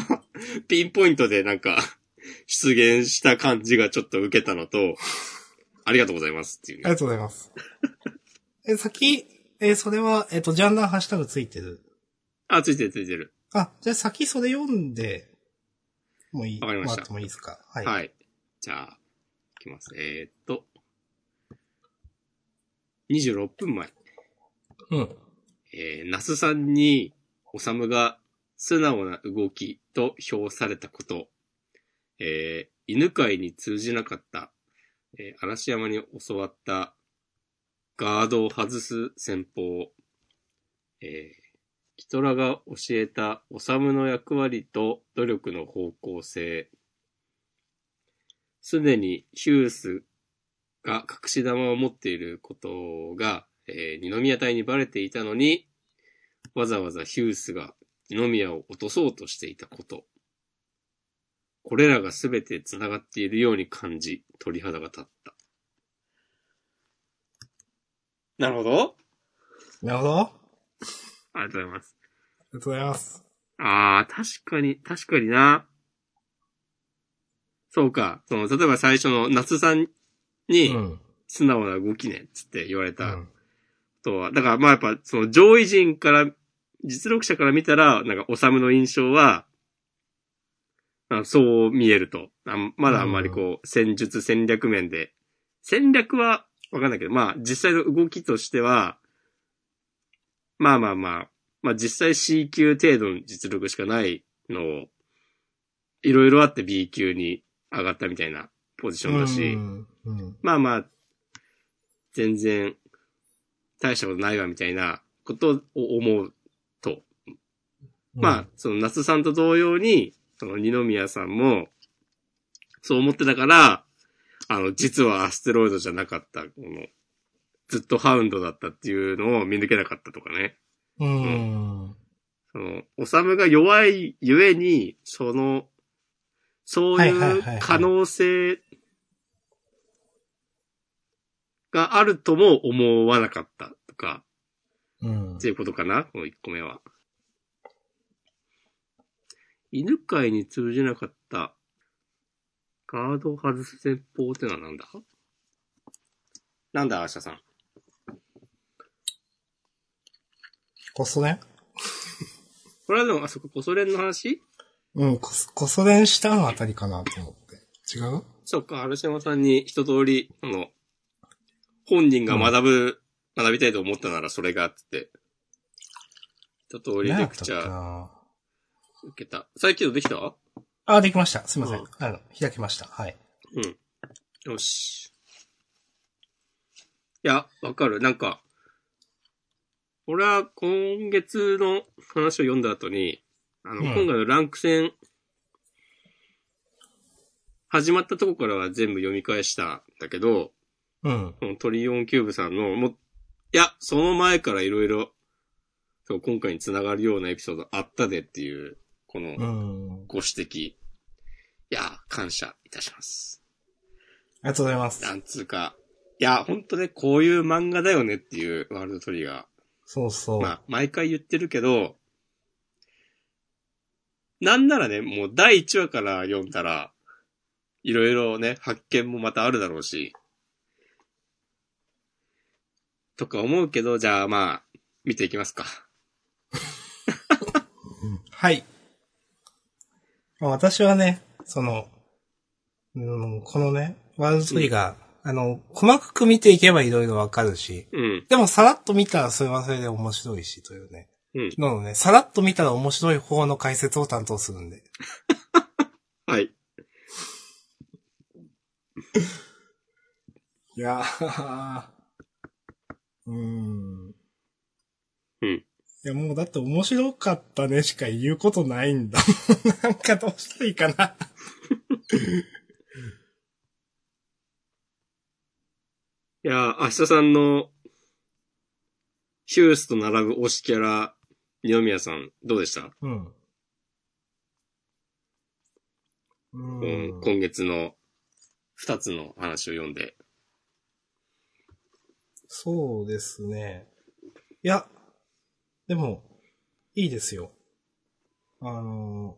ピンポイントでなんか、出現した感じがちょっと受けたのと、ありがとうございますっていうね。ありがとうございます。え、先、え、それは、えっと、ジャンダンハッシュタグついてる？あ、ついてるついてる。あ、じゃあ先それ読んで、もういい？わかりましたもらってもいいですか？はい。はい。じゃあ、いきます。えー、っと、26分前。うん。えー、ナスさんに、おさむが素直な動きと評されたこと、えー、犬飼に通じなかった、えー、嵐山に教わったガードを外す戦法、えー、キトラが教えたおさむの役割と努力の方向性、すでにヒュースが隠し玉を持っていることが、えー、二宮隊にバレていたのに、わざわざヒュースが二宮を落とそうとしていたこと。これらがすべて繋がっているように感じ、鳥肌が立った。なるほど。なるほど。あありがとうございます。りがとうございます。あー、確かに、確かにな。そうか。その、例えば最初の夏さんうに、ん。素直な動きね、つって言われたうん。とは、だからまあやっぱ、その上位陣から、実力者から見たら、なんか、おさむの印象は、あそう見えると。あまだあんまりこう、戦術戦略面で、戦略はわかんないけど、まあ実際の動きとしては、まあまあまあ、まあ実際 C 級程度の実力しかないのを、いろいろあって B 級に上がったみたいなポジションだし、うん。うん。まあまあ、全然、大したことないわみたいなことを思うと。まあ、その夏さんと同様に、その二宮さんも、そう思ってたから、あの、実はアステロイドじゃなかった、この、ずっとハウンドだったっていうのを見抜けなかったとかね。うーん。その、おさむが弱いゆえに、その、そうはいう可能性があるとも思わなかったとか、うん。っていうことかなこの1個目は。犬飼に通じなかった、ガードを外す戦法ってのはなんだ？なんだ、アーシャさん。こそ練これはでも、あそこ、コソレンの話？うん、こそ、こそ練したのあたりかなと思って。違う？そっか、春島さんに一通り、あの、本人が学ぶ、学びたいと思ったならそれが、つって。一通りレクチャーー。受けた。再起動できた？あ、できました。すいません。うんあの、開きました。はい。うん。よし。いや、わかる。なんか、俺は今月の話を読んだ後に、あの、うん今回のランク戦、始まったとこからは全部読み返したんだけど、うん。このトリオンキューブさんの、もう、いや、その前からいろいろ、そう、今回につながるようなエピソードあったでっていう、このうん。ご指摘。いや、感謝いたします。ありがとうございます。なんつうか、いや、ほんとね、こういう漫画だよねっていうワールドトリガそうそう。ー。まあ、毎回言ってるけど、なんならね、もう第1話から読んだら、いろいろね、発見もまたあるだろうし、とか思うけど、じゃあまあ、見ていきますか。はい。まあ私はね、その、うん、このね、ワールドトリガー、あの、細かく見ていけばいろいろわかるし、うん。でもさらっと見たらそれはそれで面白いし、というね。うん。なのでね、さらっと見たら面白い方の解説を担当するんで。はい。いやー、うーん。うん。いや、もうだって面白かったねしか言うことないんだ。なんかどうしたらいいかな。いや、明日さんの、ヒュースと並ぶ推しキャラ、二宮さん、どうでした、うん。ううんん。今月の二つの話を読んで。そうですね。いや、でも、いいですよ。あの、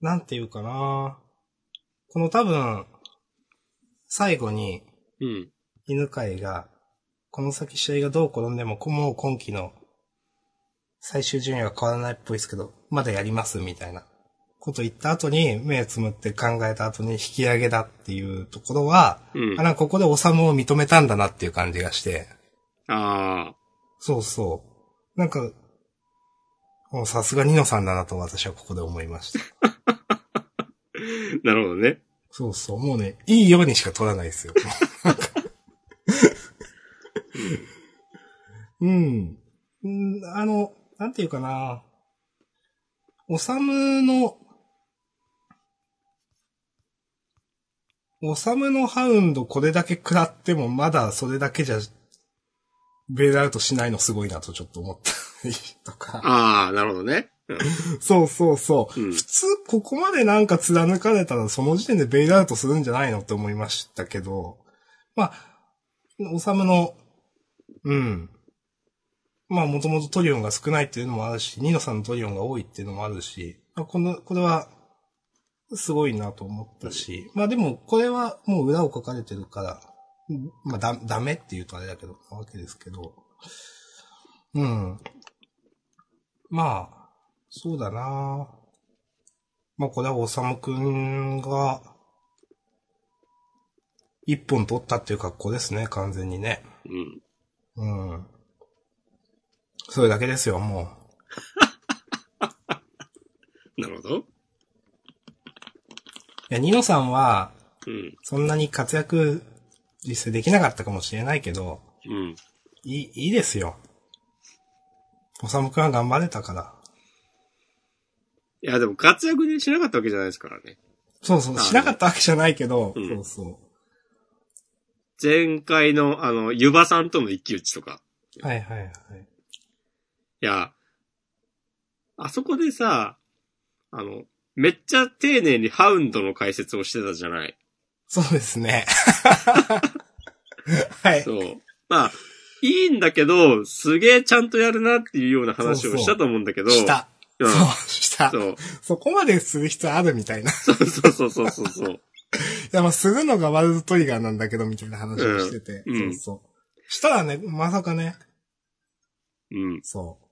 なんていうかな。この多分、最後に、うん。犬飼が、この先試合がどう転んでも、もう今季の最終順位は変わらないっぽいですけど、まだやりますみたいなこと言った後に、目つむって考えた後に引き上げだっていうところは、うんあ、。なんかここでおさむを認めたんだなっていう感じがして、ああ。そうそう。なんか、もうさすがニノさんだなと私はここで思いました。なるほどね。そうそう。もうね、いいようにしか取らないですよ。うん。うん、あの、なんていうかな。おさむの、おさむのハウンドこれだけ食らってもまだそれだけじゃ、ベールアウトしないのすごいなとちょっと思ったりとか。ああ、なるほどね。うんそうそうそう。うん普通、ここまでなんか貫かれたら、その時点でベイルアウトするんじゃないのって思いましたけど、まあ、おさむの、うん。まあ、もともとトリオンが少ないっていうのもあるし、ニノさんのトリオンが多いっていうのもあるし、まあ、この、これは、すごいなと思ったし、まあでも、これはもう裏を書かれてるから、うんまあ、だ、ダメって言うとあれだけど、なわけですけど、うん。まあ、そうだなまあこれはおさむくんが、一本取ったっていう格好ですね、完全にね。うん。うん。それだけですよ、も なるほど。う。いや、ニノさんは、うん。そんなに活躍実際できなかったかもしれないけど、うん。いい、いいですよ。おさむくんは頑張れたから。いや、でも活躍でしなかったわけじゃないですからね。そうそう、しなかったわけじゃないけど、うんそうそ前回の、あの、ゆばさんとの一騎打ちとか。う。はいはいはい。いや、あそこでさ、あの、めっちゃ丁寧にハウンドの解説をしてたじゃない。そうですね。はい。そう。まあ、いいんだけど、すげえちゃんとやるなっていうような話をしたと思うんだけど。した。うん。そう、した。そう。そこまでする必要あるみたいな。いそうそうそうそうそうそう。や、まあ、するのがワールドトリガーなんだけど、みたいな話をしてて。うんうんそうそう。したらね、まさかね、うん。そう。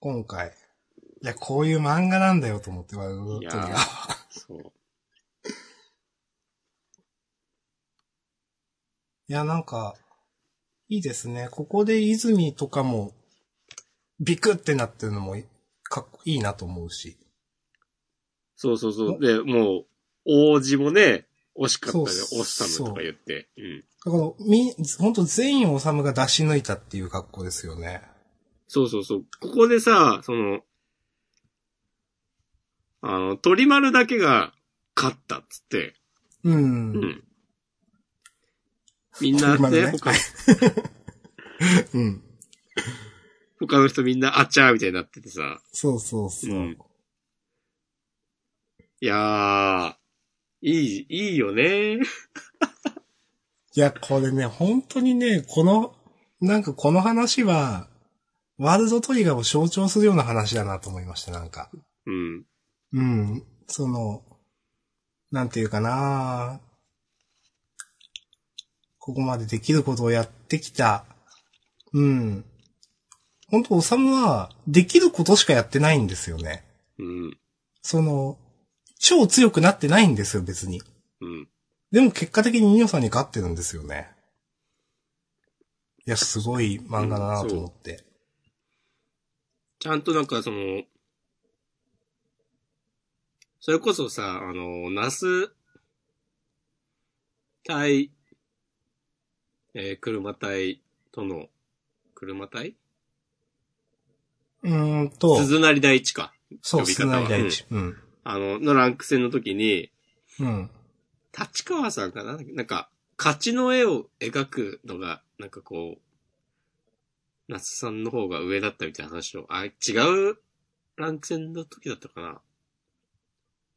今回。いや、こういう漫画なんだよと思って、ワールドは。そう。いや、なんか、いいですね。ここで泉とかも、ビクってなってるのも、かっこいいなと思うし。そうそうそう。で、もう、王子もね、惜しかったね。オッサムとか言って。うん。だから、み、ほんと全員治が出し抜いたっていう格好ですよね。そうそうそう。ここでさ、その、あの、鳥丸だけが勝ったっつって、うん。うん。みんなね、ね他、うん。他の人みんなあちゃーみたいになっててさ。そうそうそう。うんいやー、いい、いいよね。いや、これね、本当にね、この、なんかこの話は、ワールドトリガーを象徴するような話だなと思いました、なんか。うん。うん。その、なんていうかなここまでできることをやってきた。うん。本当おさむは、できることしかやってないんですよね。うん。その、超強くなってないんですよ、別に。うん。でも結果的にニオさんに勝ってるんですよね。いや、すごい漫画だなと思って。ちゃんとなんかその、それこそさ、あの、ナス対、えー車隊との、車隊？うーんと、鈴なり第一か。そう、呼び方は砂井大地。うん。あの、のランク戦の時に、うん。立川さんかな？なんか、勝ちの絵を描くのが、なんかこう、夏さんの方が上だったみたいな話を、あ、違う？ランク戦の時だったかな？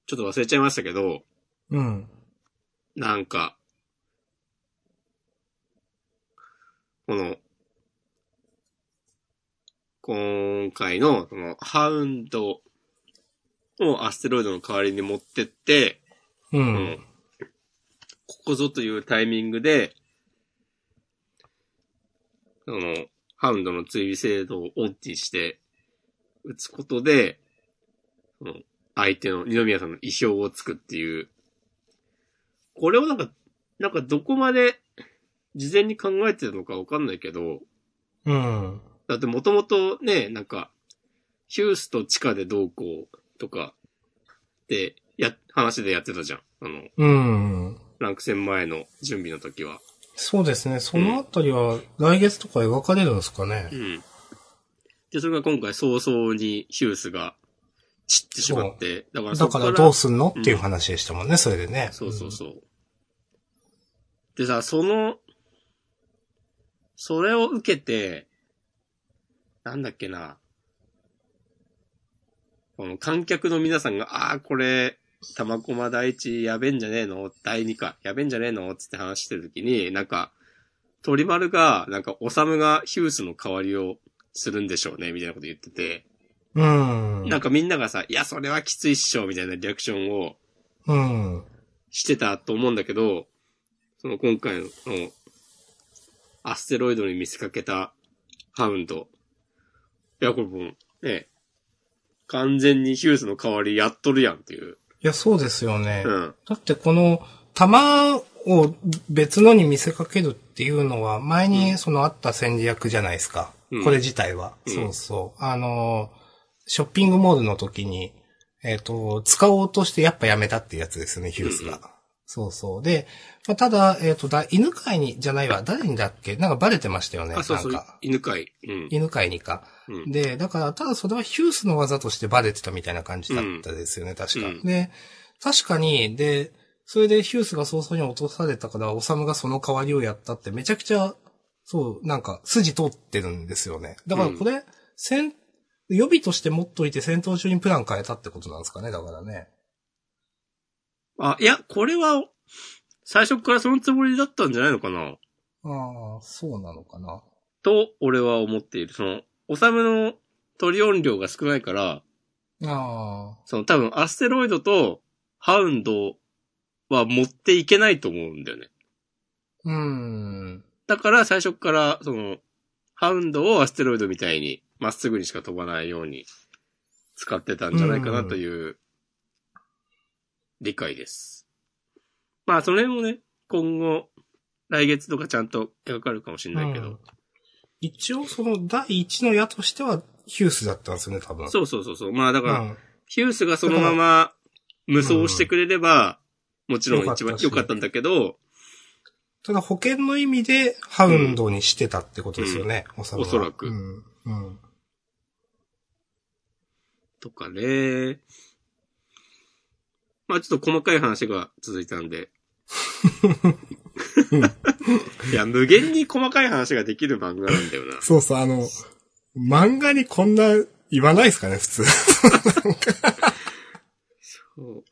ちょっと忘れちゃいましたけど、うん。なんか、この、今回の、その、ハウンドをアステロイドの代わりに持ってって、う。うんんここぞというタイミングで、その、ハウンドの追尾精度をオンにして、打つことで、その相手の二宮さんの意表をつくっていう。これをなんか、なんかどこまで事前に考えてるのかわかんないけど、うん。だってもともとね、なんか、ヒュースと地下でどうこうとか、で、や、話でやってたじゃん。あの、うん。ランク戦前の準備の時は。そうですね。そのあたりは来月とか描かれるんですかねう。ん。で、それが今回早々にヒュースが散ってしまって、だからだからどうすんのっていう話でしたもんね、それでね。そうそうそう。でさ、その、それを受けて、なんだっけな。この観客の皆さんが、ああ、これ、玉駒第一やべんじゃねえの第二か。やべんじゃねえの？つって話してる時に、なんか、鳥丸が、なんか、おさむがヒュースの代わりをするんでしょうね、みたいなこと言ってて、うん。なんかみんながさ、いや、それはきついっしょ、みたいなリアクションをうん。してたと思うんだけど、その今回の、アステロイドに見せかけたハウンド。いや、これもう、ね、完全にヒュースの代わりやっとるやんっていう。いや、そうですよね。うん。だってこの、弾を別のに見せかけるっていうのは、前にそのあった戦略じゃないですか。うんこれ自体は。うんそうそう。あの、ショッピングモールの時に、えっ、と、使おうとしてやっぱやめたっていうやつですね、ヒュースが。うんそうそう。で、まあ、ただ、えっ、と、だ、犬飼に、じゃないわ、誰にだっけ？なんかバレてましたよね。あ、そうそうなんか、犬飼い。うん。犬飼にか。うん。で、だから、ただそれはヒュースの技としてバレてたみたいな感じだったですよね、確か。うんで、確かに、で、それでヒュースが早々に落とされたから、オサムがその代わりをやったってめちゃくちゃ、そう、なんか、筋通ってるんですよね。だからこれ、戦、予備として持っといて戦闘中にプラン変えたってことなんですかね、だからね。あ、いや、これは、最初からそのつもりだったんじゃないのかな？ああ、そうなのかな？と、俺は思っている。その、おさむのトリオン量が少ないから、あその多分アステロイドとハウンドは持っていけないと思うんだよね。あ、うーん。だから最初から、その、ハウンドをアステロイドみたいにまっすぐにしか飛ばないように使ってたんじゃないかなという理解です。まあその辺もね、今後、来月とかちゃんと描かれるかもしれないけど。うん一応その第一の矢としてはヒュースだったんですよね、多分。そうそうそうそう。まあだから、うん。ヒュースがそのまま無双してくれれば、もちろん一番良かったんだけど、ただ保険の意味でハウンドにしてたってことですよね、おさむはおそらくうん。うん。とかね。まあちょっと細かい話が続いたんで。いや、無限に細かい話ができる漫画なんだよな。そうそう、あの、漫画にこんな言わないですかね、普通。そう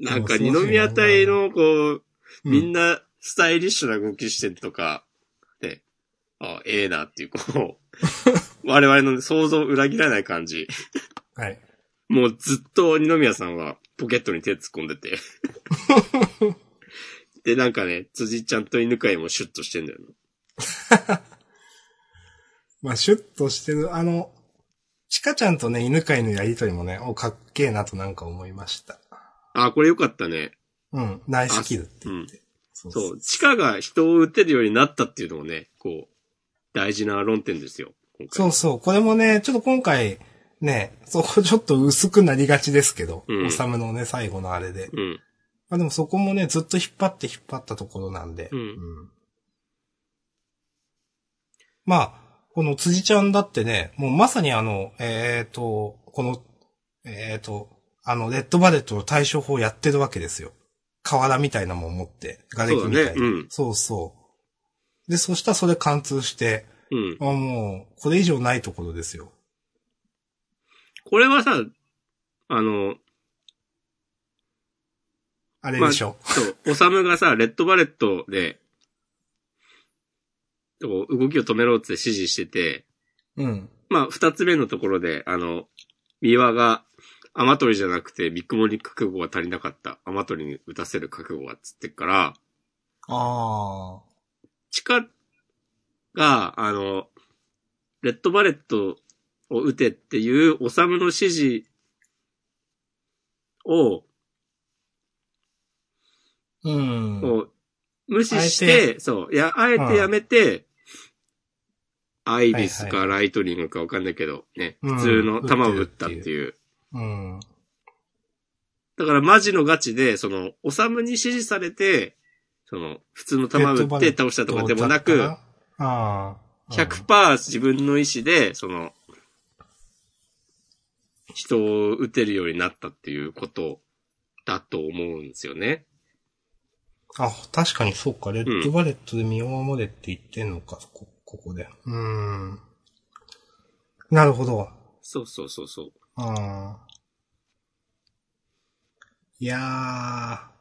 なんか二宮隊のこう、みんな、なスタイリッシュな動きしてるとか、で、あええなっていう、こう、我々の想像を裏切らない感じ。はい。もうずっと二宮さんはポケットに手突っ込んでて。で、なんかね、辻ちゃんと犬飼もシュッとしてんだよな。まあ、シュッとしてる、あの、チカちゃんとね、犬飼のやりとりもね、お、かっけえなとなんか思いました。あ、これよかったね。うん、ナイスキルってうん。言って。そうそう、地下が人を撃てるようになったっていうのもね、こう、大事な論点ですよ。そうそう。これもね、ちょっと今回、ね、そこちょっと薄くなりがちですけど、うんおさむのね、最後のあれで。うん。まあでもそこもね、ずっと引っ張って引っ張ったところなんで。うんまあ、この辻ちゃんだってね、もうまさにあの、えっ、と、この、えっ、と、あの、レッドバレットの対処法やってるわけですよ。瓦みたいなもん持って、瓦礫みたいな。そうだねうんそうそう。で、そしたらそれ貫通して、うん。あもう、これ以上ないところですよ。これはさ、あの、あれでしょ。そう、おさむがさ、レッドバレットで、動きを止めろって指示してて、うん。まあ、二つ目のところで、あの、三輪が、アマトリじゃなくて、ビッグモに覚悟が足りなかった。アマトリに打たせる覚悟がっつってっから、ああ。地下が、あの、レッドバレットを撃てっていう、おさむの指示を、うん。こう無視して、そう、いや、あえてやめて、アイビスはいかライトニングかわかんないけど、ね、うん普通の球を打ったっていう。うん。だからマジのガチで、その、おさむに指示されて、その、普通の球を打って倒したとかでもなく、ああ。100%自分の意思で、その、人を撃てるようになったっていうことだと思うんですよね。あ、確かにそうか。レッドバレットで身を守れって言ってんのか、こ、ここで。うーん。なるほど。そうそうそうそう。ああ。いやー。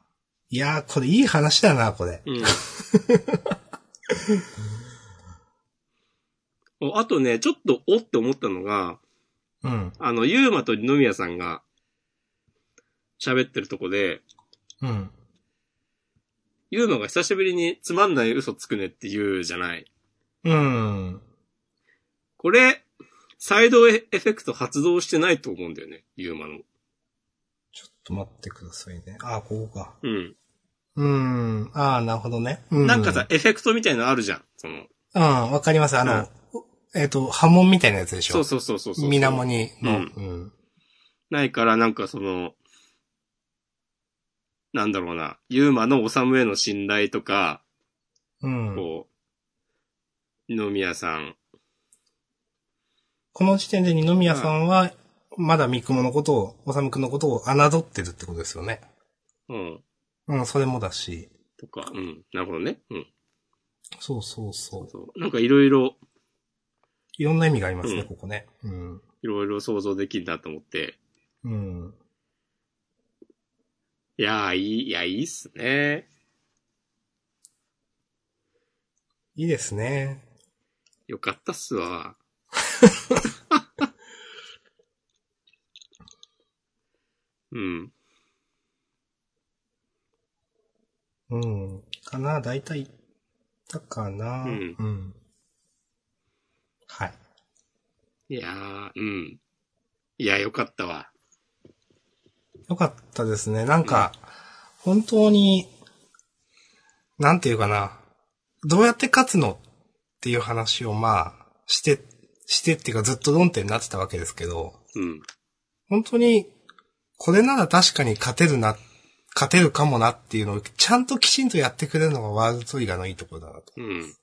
いやー、これいい話だな、これ。うん。おあとね、ちょっとおって思ったのが、うん。あの、ゆうまと二宮さんが喋ってるとこで、うん。ゆうまが久しぶりにつまんない嘘つくねって言うじゃない。うん。これ、サイドエフェクト発動してないと思うんだよね、ゆうまの。ちょっと待ってくださいね。あ、ここか。うん。うーん。ああ、なるほどね。うなんかさ、、エフェクトみたいのあるじゃん。その、うん、わかります。あの、えっ、と、波紋みたいなやつでしょ？そうそうそうそうそう。水面にの、うんうん。ないから、なんかその、なんだろうな、ユーマのおさむへの信頼とか、うん。こう、二宮さん、この時点で二宮さんは、まだ三雲のことを、おさむくんのことを侮ってるってことですよね。うん。うん、それもだし。とか、うん。なるほどね。うん。そうそうそう。そう。なんかいろいろ、いろんな意味がありますね、うんここね。うん。いろいろ想像できるなと思って。うん。いやー、いい、いや、いいっすね。いいですね。よかったっすわ。うん。うん。かな、だいたい、だかな。うんうん。はい。いやー、うん。いや、よかったわ。よかったですね。なんか、本当に、なんていうかな。どうやって勝つのっていう話をまあ、して、してっていうかずっと論点になってたわけですけど、うん。本当に、これなら確かに勝てるな、勝てるかもなっていうのをちゃんときちんとやってくれるのがワールドトリガーのいいところだなと。うん。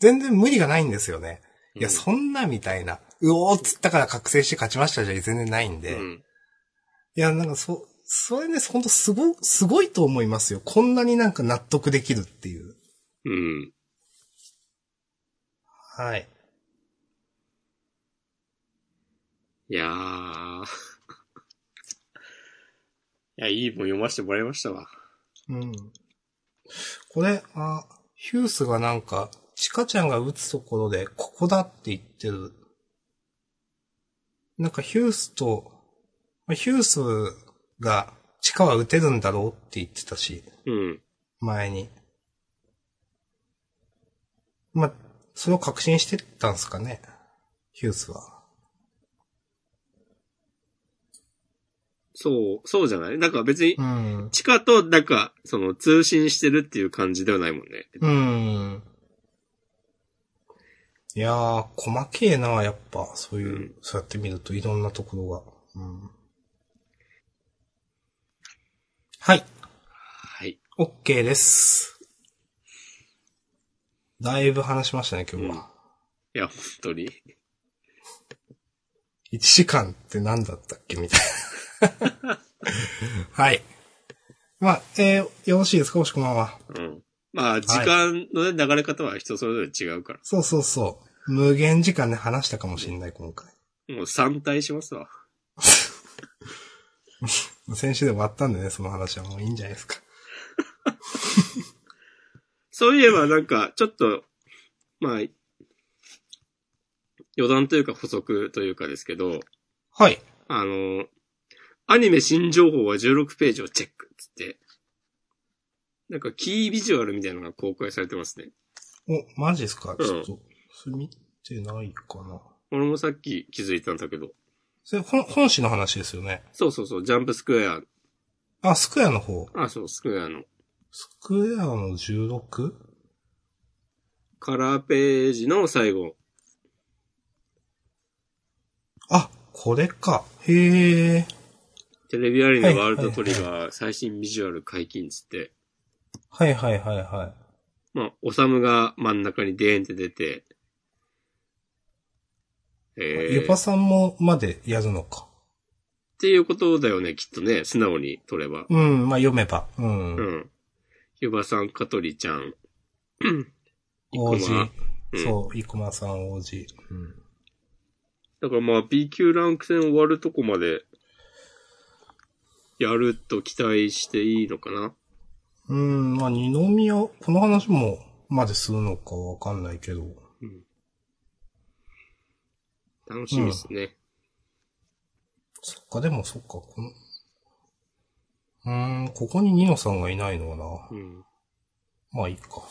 全然無理がないんですよね。いや、うんそんなみたいな。うおーっつったから覚醒して勝ちましたじゃ全然ないんで。いうん。や、なんかそ、それね、ほんとすご、すごいと思いますよ。こんなになんか納得できるっていう。うん。はい。いやー。いや、いい本読ませてもらいましたわ。うん。これ、あ、ヒュースがなんか、チカちゃんが打つところで、ここだって言ってる。なんかヒュースと、まあヒュースが、チカは打てるんだろうって言ってたし、うん。前に。まあ、それを確信してたんすかね。ヒュースは。そう、そうじゃない？なんか別にう、ん。地下と、なんか、その、通信してるっていう感じではないもんね。うん。いやー、細けえな、やっぱ、そういう、うんそうやって見るといろんなところが。うん。はい、はい。OK です。だいぶ話しましたね、今日は。いや、本当に。1時間って何だったっけ？みたいな。はい。まあ、えー、よろしいですか？おしこまんは。うん。まあ、時間のね、流れ方は人それぞれ違うから。そうそうそう。無限時間で話したかもしれない、今回。もう3体しますわ。先週で終わったんでね、その話はもういいんじゃないですか。そういえばなんか、ちょっと、まあ、余談というか補足というかですけど、はい。あの、アニメ新情報は16ページをチェックっつって、なんかキービジュアルみたいなのが公開されてますね。お、マジですか、んちょっと、それ見てないかな。俺もさっき気づいたんだけど、それ、本、本誌の話ですよね。そうそうそう、ジャンプスクエア、あ、スクエアの方。あ、そう、スクエアのスクエアの 16? カラーページの最後、あ、これか。へえ。テレビアニメはいワールドトリガー最新ビジュアル解禁っつって、はいはいはいはい。まあ、おさむが真ん中にデーンって出て、えー、ゆぱさんもまでやるのか。っていうことだよね、きっとね、素直に取れば。うん、まあ読めば。うん。うん。ゆばさん、かとりちゃん、王子。うんそう、生駒さん王子。うん。だからまあ B 級ランク戦終わるとこまで、やると期待していいのかなうん、まあ二宮、この話も、までするのかわかんないけど。楽しみですね。そっか、でもそっか、この、うーん、ここにニノさんがいないのはな。うん。まあいいか。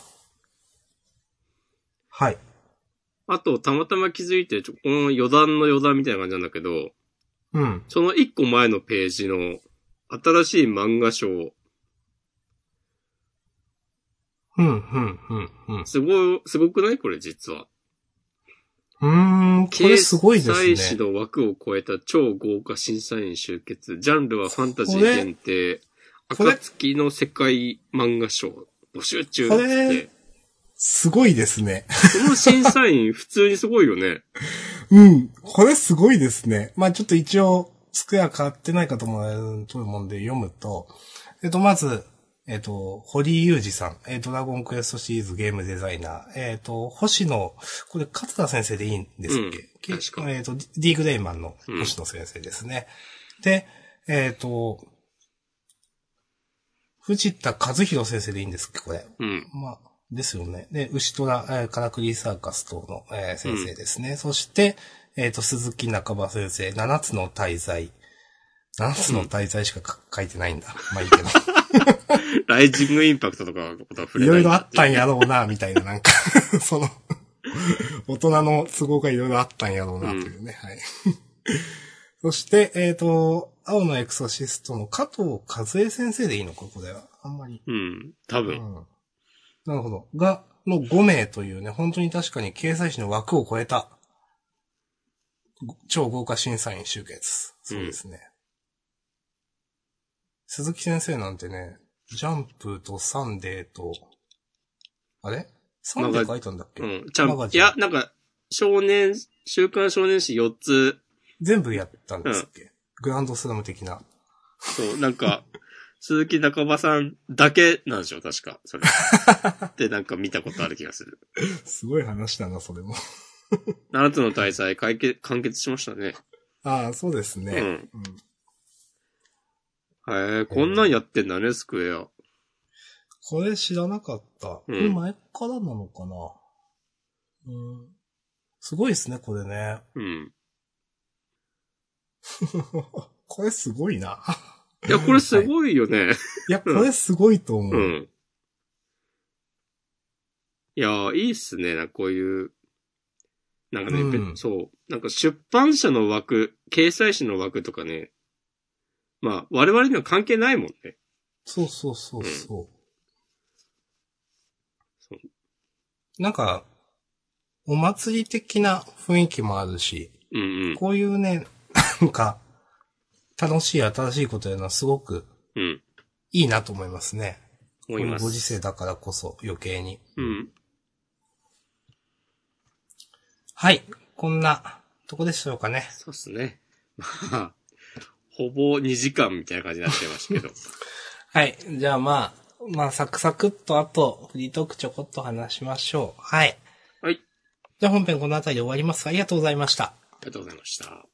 はい。あと、たまたま気づいて、ちょこの余談の余談みたいな感じなんだけど、うん。その一個前のページの、新しい漫画賞、うん、うん、うん、うん。すごい、すごくない？これ実は。うーん、これすごいです掲載誌ね。の枠を超えた超豪華審査員集結。ジャンルはファンタジー限定。暁の世界漫画賞募集中れ。すごいですね。この審査員普通にすごいよね。うん。これすごいですね。まあちょっと一応、スクエア買ってない方もらえると思うんで読むと、えっと、まず、えっと、堀井裕二さん、えっと、ドラゴンクエストシリーズゲームデザイナー、えっと、星野、これ、勝田先生でいいんですっけ、うん。確かえっと、D グレイマンの星野先生ですね。で、えっと、藤田和弘先生でいいんですっけ？これ。うん。まあ、ですよね。で、牛虎、えーカラクリサーカス等の、えー先生ですね。そして、えっ、と、鈴木中場先生、七つの大罪。七つの大罪しかか書いてないんだ。まあいいけど。ライジングインパクトとかのことは触れない。いろいろあったんやろうな、みたいな、なんか、その、大人の都合がいろいろあったんやろうな、というね、はい。そして、えっ、と、青のエクソシストの加藤和恵先生でいいのか、これは。あんまり。うん。多分。うんなるほど。が、の5名というね、本当に確かに掲載誌の枠を超えた、ご超豪華審査員集結。そうですね。鈴木先生なんてね、ジャンプとサンデーと、あれ？サンデー書いたんだっけ、うん。チャン、マガジンいや、なんか、少年、週刊少年誌4つ、全部やったんですっけ、グランドスラム的な。そう、なんか、鈴木中場さんだけなんでしょ、確か。それ。で、なんか見たことある気がする。すごい話だな、それも。七つの大罪解決、完結しましたね。ああ、そうですね。うんうんへえ、こんなんやってんだね、スクエア。これ知らなかった。これ前からなのかな、うん、すごいですね、これね。うん。これすごいな。いや、これすごいよね。いや、これすごいと思う。うん。いや、いいっすね、なこういう。なんかね、べうんそう。なんか出版社の枠、掲載誌の枠とかね。まあ、我々には関係ないもんね。そうそうそうそう。そうなんか、お祭り的な雰囲気もあるし、うんうん。こういうね、なんか、楽しい新しいことやるのはすごくうん。いいなと思いますね。思います。ご時世だからこそ余計に。うん。はい。こんなとこでしょうかね。そうっすね。まあ、ほぼ2時間みたいな感じになっちゃいましたけど。はい。じゃあまあ、まあサクサクっとあと、フリートークちょこっと話しましょう。はい。はい。じゃあ本編この辺りで終わります。ありがとうございました。ありがとうございました。はい。